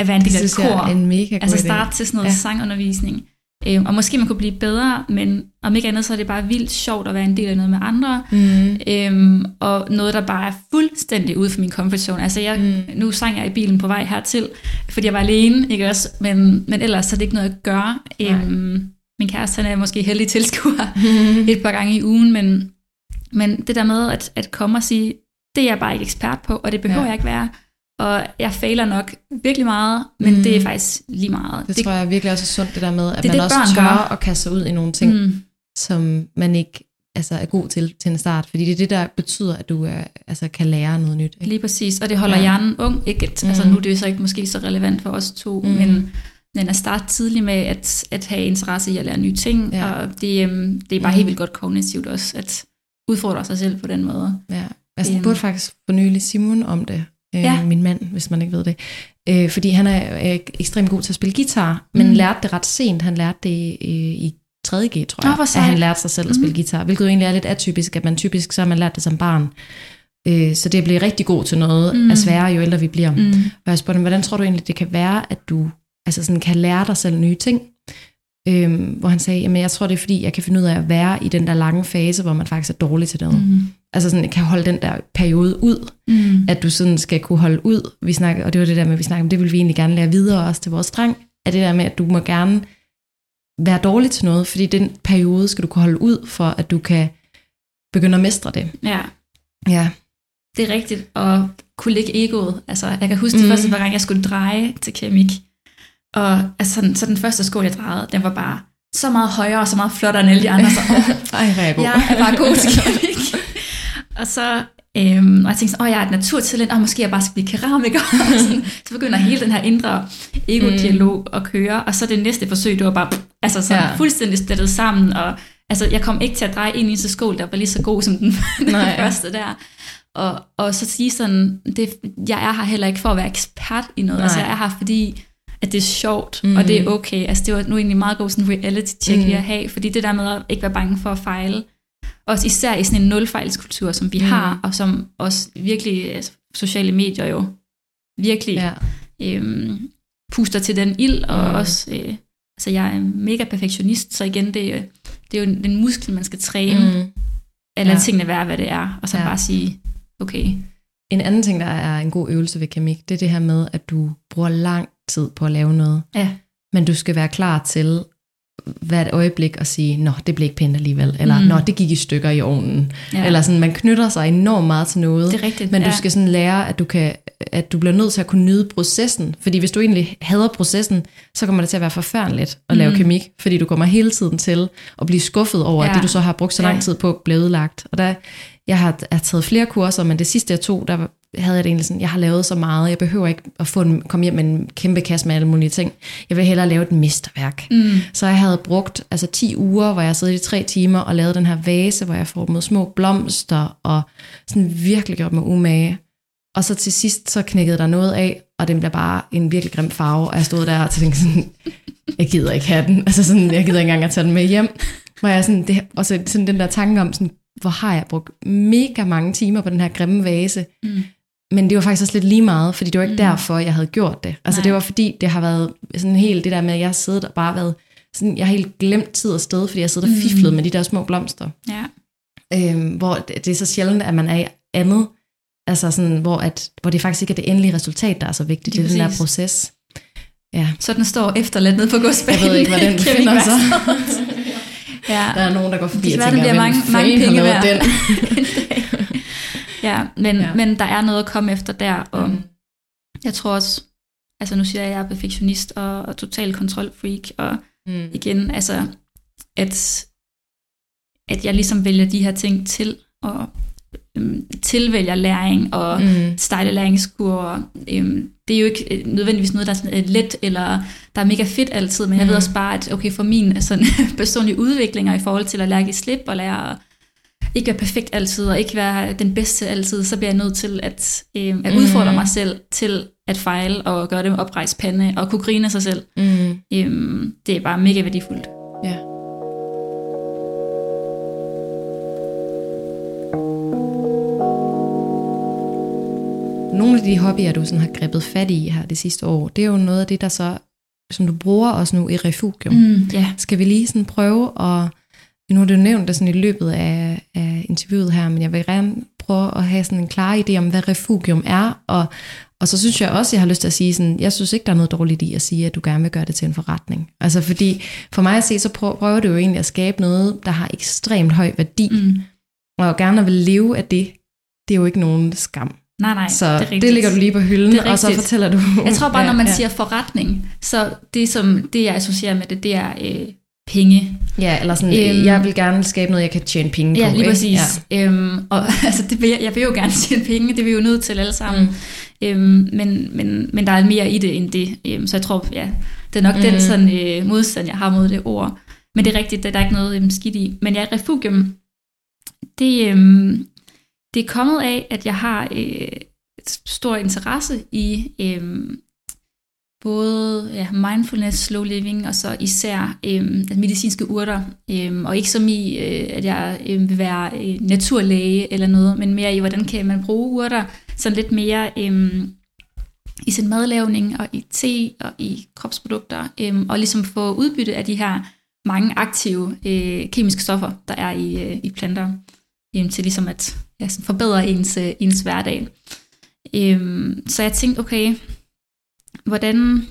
at være en del af et kor. en mega altså starte til sådan noget Ja. sangundervisning. Øhm, og måske man kunne blive bedre, men om ikke andet, så er det bare vildt sjovt at være en del af noget med andre. Mm. Øhm, og noget, der bare er fuldstændig ude for min comfort zone. Altså jeg, Mm. nu sang jeg i bilen på vej hertil, fordi jeg var alene, ikke også? Men, men ellers så er det ikke noget at gøre. Øhm, min kæreste han er måske heldig tilskuer et par gange i ugen, men, men det der med at, at komme og sige, det er jeg bare ikke ekspert på, og det behøver ja. jeg ikke være. Og jeg fejler nok virkelig meget, men Mm. mm. det er faktisk lige meget. Det, det tror jeg virkelig også er sundt, det der med, at Det man det, også tør gør. at kaste sig ud i nogle ting, mm. Mm, som man ikke altså, er god til til en start. Fordi det er det, der betyder, at du er, altså, kan lære noget nyt. Ikke? lige præcis, og det holder Ja. hjernen ung. Ikke? at- Altså, Mm. nu er det så ikke måske så relevant for os to, Mm. mm. men, men at starte tidligt med at, at have interesse i at lære nye ting, Ja. og det, øhm, det er bare Mm. helt vildt godt kognitivt også, at udfordre sig selv på den måde. Ja. Altså, jeg Øhm. burde faktisk for nylig Simon om det. Øh, Ja. Min mand, hvis man ikke ved det. Øh, fordi han er, er ekstremt god til at spille guitar, men Mm. lærte det ret sent. Han lærte det øh, i 3G, tror jeg, hvor at han lærte sig selv at spille Mhm. guitar, hvilket jo egentlig er lidt atypisk, at man typisk, så har man lært det som barn. Øh, så det bliver rigtig god til noget, mm. Mm. er sværere, jo ældre vi bliver. Mm. Og jeg spurgte ham, hvordan tror du egentlig, det kan være, at du altså sådan, kan lære dig selv nye ting? Øhm, hvor han sagde, jamen jeg tror, det er fordi, jeg kan finde ud af at være i den der lange fase, hvor man faktisk er dårlig til noget. Mm. Altså sådan, kan holde den der periode ud, Mm. at du sådan skal kunne holde ud. Vi snakker, og det var det der med, at vi snakker om, det vil vi egentlig gerne lære videre også til vores dreng, at det der med, at du må gerne være dårlig til noget, fordi den periode skal du kunne holde ud, for at du kan begynde at mestre det. Ja, Ja. det er rigtigt. Og kunne lægge egoet. Altså, jeg kan huske Mm. første par gange, jeg skulle dreje til keramik. Og altså, så den første skål, jeg drejede, den var bare så meget højere og så meget flottere end alle de andre. Så, Ej, hvor er jeg god. jeg er bare god til keramik. og så Øhm, og jeg tænkte åh, jeg er et naturtalent, og måske jeg bare skal blive keramiker. Sådan, så begynder hele den her indre ego-dialog mm. at køre, og så det næste forsøg, det var bare pff, altså sådan Ja. fuldstændig stillet sammen, og altså, jeg kom ikke til at dreje ind i en skål, der var lige så god som den, den Nej. første der. Og, og så sige sådan, det, jeg er her heller ikke for at være ekspert i noget, Nej. altså jeg er her fordi, at det er sjovt, Mm. mm. og det er okay. Altså det var nu egentlig meget god sådan reality check Mm. mm. lige at have, fordi det der med at ikke være bange for at fejle, også især i sådan en nulfejlskultur, som vi Mm. mm. har, og som også virkelig altså, sociale medier jo virkelig Ja. øhm, puster til den ild, og Mm. mm. også, øh, altså jeg er mega perfektionist, så igen, det, er- det er jo en muskel, man skal træne, mm. Mm. lade Ja. tingene være, hvad det er, og så Ja. bare sige, okay, En anden ting, der er en god øvelse ved keramik, det er det her med, at du bruger lang tid på at lave noget. ja, Men du skal være klar til hvert øjeblik og sige, nå, det blev ikke pænt alligevel, eller mm. nå, det gik i stykker i ovnen. Ja. Eller sådan, man knytter sig enormt meget til noget. Det er rigtigt, Men du ja. skal sådan lære, at du, kan, at du bliver nødt til at kunne nyde processen. Fordi hvis du egentlig hader processen, så kommer det til at være forfærdeligt at lave Mm. kemik. Fordi du kommer hele tiden til at blive skuffet over, ja. At det du så har brugt så lang tid på, blev ødelagt. Og der, jeg har, jeg har taget flere kurser, men det sidste jeg tog, der havde jeg det egentlig sådan, jeg har lavet så meget, jeg behøver ikke at få en, komme hjem med en kæmpe kasse med alle mulige ting. Jeg vil hellere lave et mesterværk. Mm. Så jeg havde brugt altså 10 uger, hvor jeg sad i tre timer og lavede den her vase, hvor jeg formede små blomster og sådan virkelig gjort mig umage. Og så til sidst, så knækkede der noget af, og den blev bare en virkelig grim farve, og jeg stod der og tænkte sådan, jeg gider ikke have den. Altså sådan, jeg gider ikke engang at tage den med hjem. Hvor jeg sådan, det, og så sådan den der tanke om, sådan, hvor har jeg brugt mega mange timer på den her grimme vase. Mm. Men det var faktisk også lidt lige meget, fordi det var ikke Mm. derfor, jeg havde gjort det. Altså Nej. det var fordi, det har været sådan helt det der med, at jeg har siddet og bare været, sådan, jeg har helt glemt tid og sted, fordi jeg har siddet og Mm. fiflet med de der små blomster. Ja. Øhm, hvor det, det er så sjældent, at man er i andet, altså sådan, hvor, at, hvor det faktisk ikke er det endelige resultat, der er så vigtigt. Det er den der proces. Ja. Så den står efterladt nede på godsbanen. Jeg ved ikke, hvor den befinder sig. ja. Der er nogen, der går forbi Det og tænker, mange, "Hvem mange penge værd. den? Ja, men, ja. Men der er noget at komme efter der, og Mm. mm. jeg tror også, altså nu siger jeg, at jeg er perfektionist og, og total kontrolfreak, og Mm. igen, altså, at, at jeg ligesom vælger de her ting til, og øhm, tilvælger læring, og mm. Mm. stejle læringskurver. Øhm, det er jo ikke øh, nødvendigvis noget, der er sådan, øh, let, eller der er mega fedt altid, men jeg ved Mm. også bare, at okay, for min sådan, personlige udviklinger i forhold til at lære at give slip, og lære at ikke være perfekt altid, og ikke være den bedste altid, så bliver jeg nødt til at, øhm, at udfordre Mm. mig selv til at fejle, og gøre det med oprejst pande, og kunne grine af sig selv. Mm. Øhm, det er bare mega værdifuldt. Ja. Nogle af de hobbyer, du sådan har grebet fat i her det sidste år, det er jo noget af det, der så, som du bruger også nu i Refugium. Mm. Mm, ja. Skal vi lige sådan prøve at, nu har du nævnt det sådan i løbet af, af interviewet her, men jeg vil gerne prøve at have sådan en klar idé om, hvad Refugium er, og, og så synes jeg også, jeg har lyst til at sige sådan, jeg synes ikke, der er noget dårligt i at sige, at du gerne vil gøre det til en forretning. Altså fordi, for mig at se, så prøver, du jo egentlig at skabe noget, der har ekstremt høj værdi, mm. Og gerne vil leve af det, det er jo ikke nogen skam. Nej, nej, Så det er det, rigtigt. det lægger du lige på hylden, og så fortæller du... Jeg tror bare, når man ja, siger forretning, så det, som det jeg associerer med det, det er øh, penge. Ja, eller sådan, Øhm, jeg vil gerne skabe noget, jeg kan tjene penge på. Ja, lige ikke? præcis. Ja. Øhm, og altså, det vil jeg, jeg vil jo gerne tjene penge, det er vi jo nødt til alle sammen. Mm. Øhm, men, men, men der er mere i det end det. Øhm, så jeg tror, ja, det er nok mm. Den sådan, øh, modstand, jeg har mod det ord. Men det er rigtigt, der er ikke noget øhm, skidt i. Men ja, refugium, det, øhm, det er kommet af, at jeg har øh, stor interesse i øhm, både ja, mindfulness, slow living, og så især øhm, medicinske urter. Øhm, og ikke som i, øh, at jeg øh, vil være øh, naturlæge eller noget, men mere i, hvordan kan man bruge urter sådan lidt mere øh, i sin madlavning og i te og i kropsprodukter, øh, og ligesom få udbytte af de her mange aktive øh, kemiske stoffer, der er i, øh, i planter, øh, til ligesom at ja, sådan forbedre ens, øh, ens hverdag. Øh, så jeg tænkte, okay, hvordan...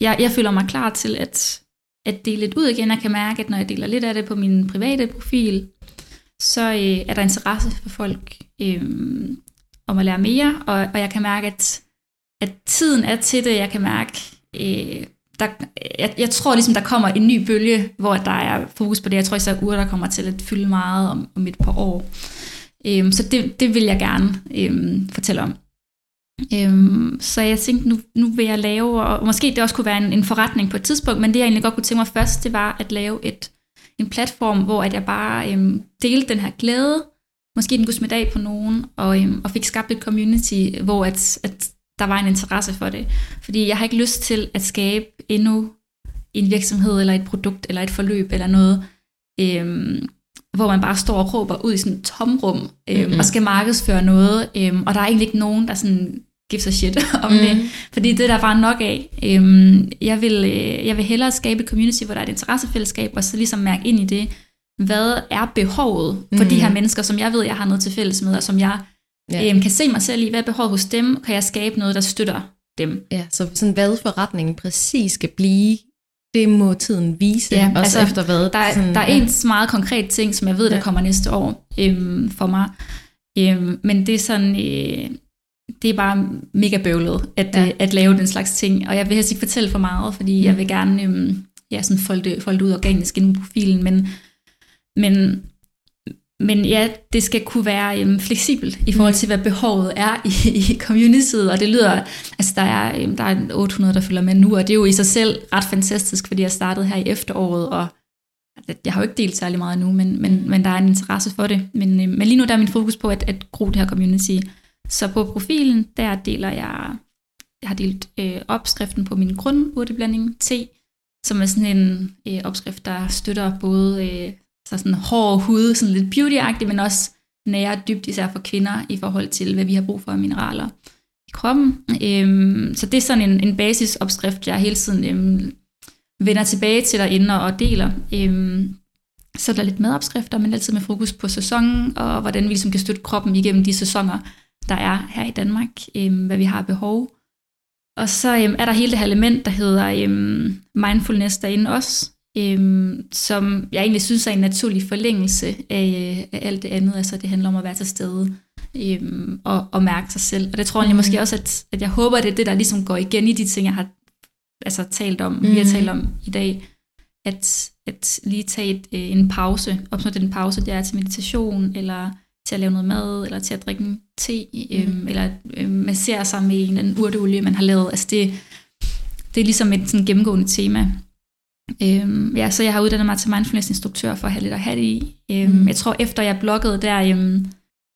Jeg, jeg føler mig klar til at, at dele lidt ud igen. Jeg kan mærke, at når jeg deler lidt af det på min private profil, så øh, er der interesse for folk øh, om at lære mere, og, og jeg kan mærke, at, at tiden er til det. Jeg kan mærke, øh, der, jeg, jeg tror ligesom, der kommer en ny bølge, hvor der er fokus på det. Jeg tror især, uger, der kommer til at fylde meget om, om et par år. Øh, så det, det vil jeg gerne øh, fortælle om. Øhm, så jeg tænkte, nu, nu vil jeg lave, og måske det også kunne være en, en forretning på et tidspunkt, men det jeg egentlig godt kunne tænke mig først, det var at lave et, en platform, hvor at jeg bare øhm, delte den her glæde, måske den kunne smitte af på nogen, og, øhm, og fik skabt et community, hvor at, at der var en interesse for det. Fordi jeg har ikke lyst til at skabe endnu en virksomhed, eller et produkt, eller et forløb, eller noget, øhm, hvor man bare står og råber ud i sådan et tomrum, øhm, Mhm. mm-hmm. og skal markedsføre noget, øhm, og der er egentlig ikke nogen, der sådan gives a shit om mm. det. Fordi det er der bare nok af. Øhm, jeg, vil, øh, jeg vil hellere skabe et community, hvor der er et interessefællesskab, og så ligesom mærke ind i det, hvad er behovet for Mhm. de her mennesker, som jeg ved, jeg har noget til fælles med, og som jeg Ja. ja. øhm, kan se mig selv i. Hvad er behovet hos dem? Kan jeg skabe noget, der støtter dem? Ja, så sådan hvad forretningen præcis skal blive, det må tiden vise, Ja, også altså, efter hvad. Der er, sådan, der er en meget konkret ting, som jeg ved, der Ja. kommer næste år øhm, for mig. Øhm, men det er sådan, øh, det er bare mega bøvlet at, Ja. ja. at lave den slags ting. Og jeg vil helst ikke fortælle for meget, fordi Mm. jeg vil gerne øhm, ja, sådan folde, det, folde det ud organisk inden på profilen. Men, men, men ja, det skal kunne være øhm, fleksibelt i forhold til, hvad behovet er i, i communityet. Og det lyder, altså der er, øhm, der er 800, der følger med nu, og det er jo i sig selv ret fantastisk, fordi jeg startede her i efteråret, og jeg har jo ikke delt særlig meget nu, men, men, men der er en interesse for det. Men, øh, men lige nu der er min fokus på at, at gro det her community. Så på profilen, der deler jeg, jeg har delt øh, opskriften på min grundurteblanding te, som er sådan en øh, opskrift, der støtter både øh, så sådan hård hud, sådan lidt beauty men også nære dybt, især for kvinder, i forhold til, hvad vi har brug for af mineraler i kroppen. Øhm, så det er sådan en, en basisopskrift, jeg hele tiden øhm, vender tilbage til derinde og deler. Øhm, så er der lidt madopskrifter, men altid med fokus på sæsonen, og hvordan vi ligesom kan støtte kroppen igennem de sæsoner, der er her i Danmark, øhm, hvad vi har behov. Og så øhm, er der hele det her element, der hedder øhm, mindfulness derinde også, øhm, som jeg egentlig synes er en naturlig forlængelse af, af alt det andet. Altså det handler om at være til stede øhm, og, og mærke sig selv. Og det tror jeg Mhm. måske også, at, at jeg håber, det er det, der ligesom går igen i de ting, jeg har altså, talt om, mm. vi har Mhm. talt om i dag. At, at lige tage et, øh, en pause, opnå den pause, det er til meditation, eller til at lave noget mad, eller til at drikke en te, øhm, Mm. eller øh, massere sig med en eller anden urteolie, man har lavet. Altså det, det er ligesom et sådan gennemgående tema. Øhm, ja, så jeg har uddannet mig til mindfulness-instruktør for at have lidt at have det i. Øhm, Mm. Jeg tror, efter jeg bloggede der, øhm,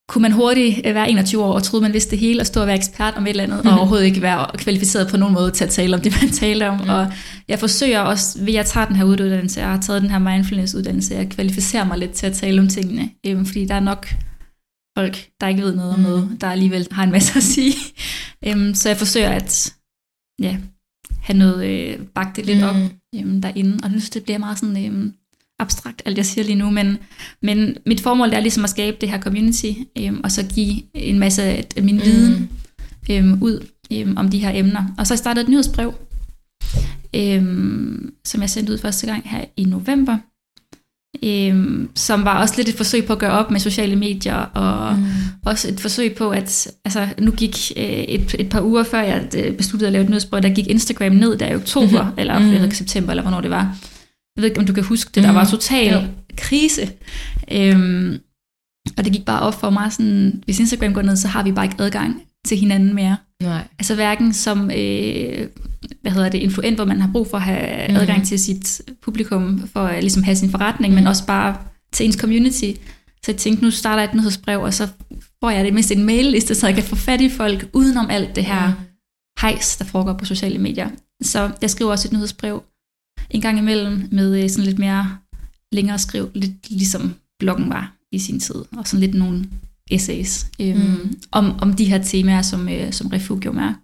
kunne man hurtigt øh, være 21 år og troede, man vidste det hele, og stå og være ekspert om et eller andet, og overhovedet ikke være kvalificeret på nogen måde til at tale om det, man taler om. Mm. Og jeg forsøger også, ved at jeg tager den her uddannelse, jeg har taget den her mindfulness-uddannelse, at kvalificere mig lidt til at tale om tingene, øhm, fordi der er nok folk, der ikke ved noget om Mm. noget, der alligevel har en masse at sige. øhm, så jeg forsøger at ja, have noget, øh, bakke det lidt Mm. op øhm, derinde, og jeg synes, det bliver meget sådan øhm, abstrakt, alt jeg siger lige nu, men, men mit formål er ligesom at skabe det her community, øhm, og så give en masse af min Mm. viden øhm, ud øhm, om de her emner. Og så startede et nyhedsbrev, øhm, som jeg sendte ud første gang her i november, øhm, som var også lidt et forsøg på at gøre op med sociale medier, og Mm. også et forsøg på, at altså, nu gik øh, et, et par uger før jeg øh, besluttede at lave et nyhedsbrev, der gik Instagram ned der i oktober, Mhm. eller jeg ved ikke, september, eller hvornår det var. Jeg ved ikke, om du kan huske det, der Mhm. var total Jo. krise. Øhm, og det gik bare op for mig, sådan, hvis Instagram går ned, så har vi bare ikke adgang til hinanden mere. Nej. Altså hverken som øh, hvad hedder det, influent, hvor man har brug for at have Mhm. adgang til sit publikum, for at ligesom have sin forretning, Mhm. men også bare til ens community. Så jeg tænkte, nu starter jeg et nyhedsbrev, og så får jeg det mindst en mailliste, så jeg kan få fat i folk udenom alt det her hejs, der foregår på sociale medier. Så jeg skriver også et nyhedsbrev en gang imellem med øh, sådan lidt mere længere skriv, lidt ligesom bloggen var i sin tid, og sådan lidt nogle essays øhm, Mm. om, om de her temaer, som, øh, som Refugium er.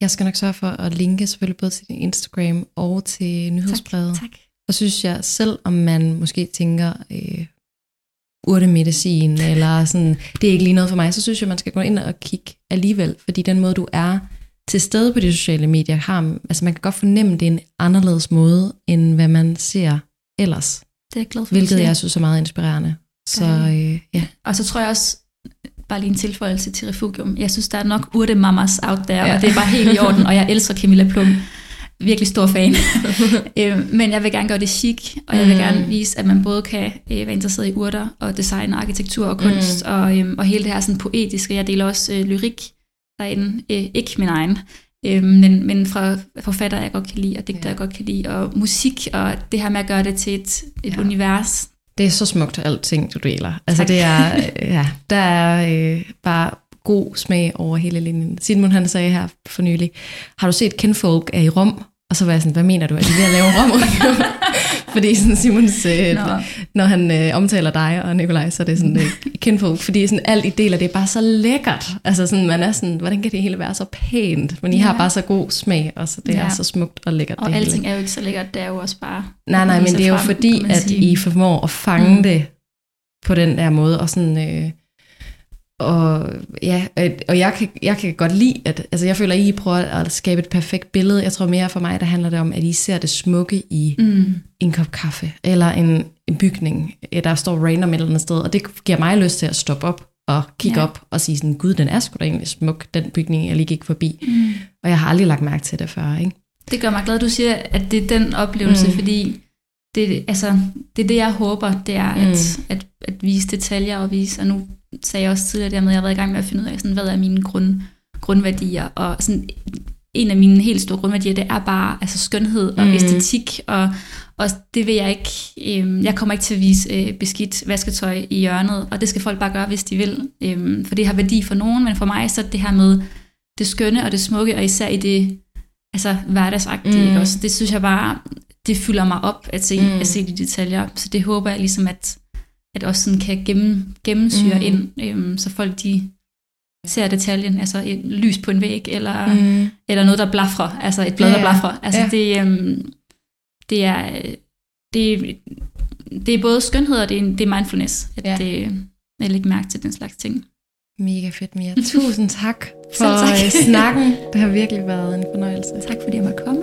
Jeg skal nok sørge for at linke selvfølgelig både til din Instagram og til nyhedsbrevet. Tak. Og synes jeg, selv om man måske tænker øh, urtemedicin, eller sådan, det er ikke lige noget for mig, så synes jeg, man skal gå ind og kigge alligevel, fordi den måde, du er til stede på de sociale medier, har, altså man kan godt fornemme, det er en anderledes måde, end hvad man ser ellers, Det er jeg glad for. hvilket jeg synes er meget inspirerende. Så øh, ja. Og så tror jeg også, bare lige en tilføjelse til Refugium, jeg synes, der er nok urtemamas out there, Ja. og det er bare helt i orden, og jeg elsker Camilla Plum. Virkelig stor fan. øh, men jeg vil gerne gøre det chic, og jeg vil Mm. gerne vise, at man både kan øh, være interesseret i urter, og design, og arkitektur og kunst, mm. og, øh, og hele det her sådan poetiske. Jeg deler også øh, lyrik derinde. Øh, ikke min egen, øh, men, men fra forfatter, jeg godt kan lide, og digter, Ja. jeg godt kan lide, og musik, og det her med at gøre det til et, et ja. univers, Det er så smukt, alting du deler. Altså Tak. det er, øh, ja, der er øh, bare god smag over hele linjen. Sidmund han sagde her for nylig, har du set Kinfolk er i Rom? Og så var jeg sådan, hvad mener du, er de ved at lave rom? fordi sådan Simons, øh, Nå. når han øh, omtaler dig og Nikolaj, så er det sådan øh, Kinfolk, fordi sådan alt I deler, det er bare så lækkert. Altså sådan, man er sådan, hvordan kan det hele være så pænt? Men I Ja. har bare så god smag, og så det Ja. er så smukt og lækkert. Og det hele. alting er jo ikke så lækkert, det er jo også bare... Nej, nej, men det er jo frem, fordi, at. I formår at fange. Mm. det på den der måde, og sådan, øh, og ja, og jeg kan, jeg kan godt lide, at altså jeg føler, at I prøver at skabe et perfekt billede. Jeg tror mere for mig, der handler det om, at I ser det smukke i mm. en kop kaffe, eller en, en bygning, der står random et eller andet sted, og det giver mig lyst til at stoppe op og kigge ja. op og sige sådan, gud, den er sgu da egentlig smuk, den bygning, jeg lige gik forbi. Mm. Og jeg har aldrig lagt mærke til det før, ikke? Det gør mig glad, du siger, at det er den oplevelse, mm. fordi det, altså, det er det, jeg håber, det er at, mm. at, at vise detaljer og vise, og nu sagde jeg også tidligere dermed, at jeg har været i gang med at finde ud af, sådan, hvad er mine grund, grundværdier, og sådan, en af mine helt store grundværdier, det er bare altså skønhed og mm. æstetik, og, og det vil jeg ikke, øh, jeg kommer ikke til at vise øh, beskidt vasketøj i hjørnet, og det skal folk bare gøre, hvis de vil, øh, for det har værdi for nogen, men for mig så det her med det skønne og det smukke, og især i det altså hverdagsagtige, mm. også? det synes jeg bare, det fylder mig op at se, mm. at se de detaljer, så det håber jeg ligesom, at, at også sådan kan gennem, gennemsyre mm. ind, øhm, så folk de ser detaljen, altså et lys på en væg, eller, mm. eller noget, der blafrer, altså et blad, ja, der blafrer. Altså ja. det, øhm, det er det, det er både skønhed og det er, det er mindfulness, at ja. det, at lægge mærke til den slags ting. Mega fedt, Mia. Tusind tak for tak. snakken. Det har virkelig været en fornøjelse. Tak fordi jeg måtte komme.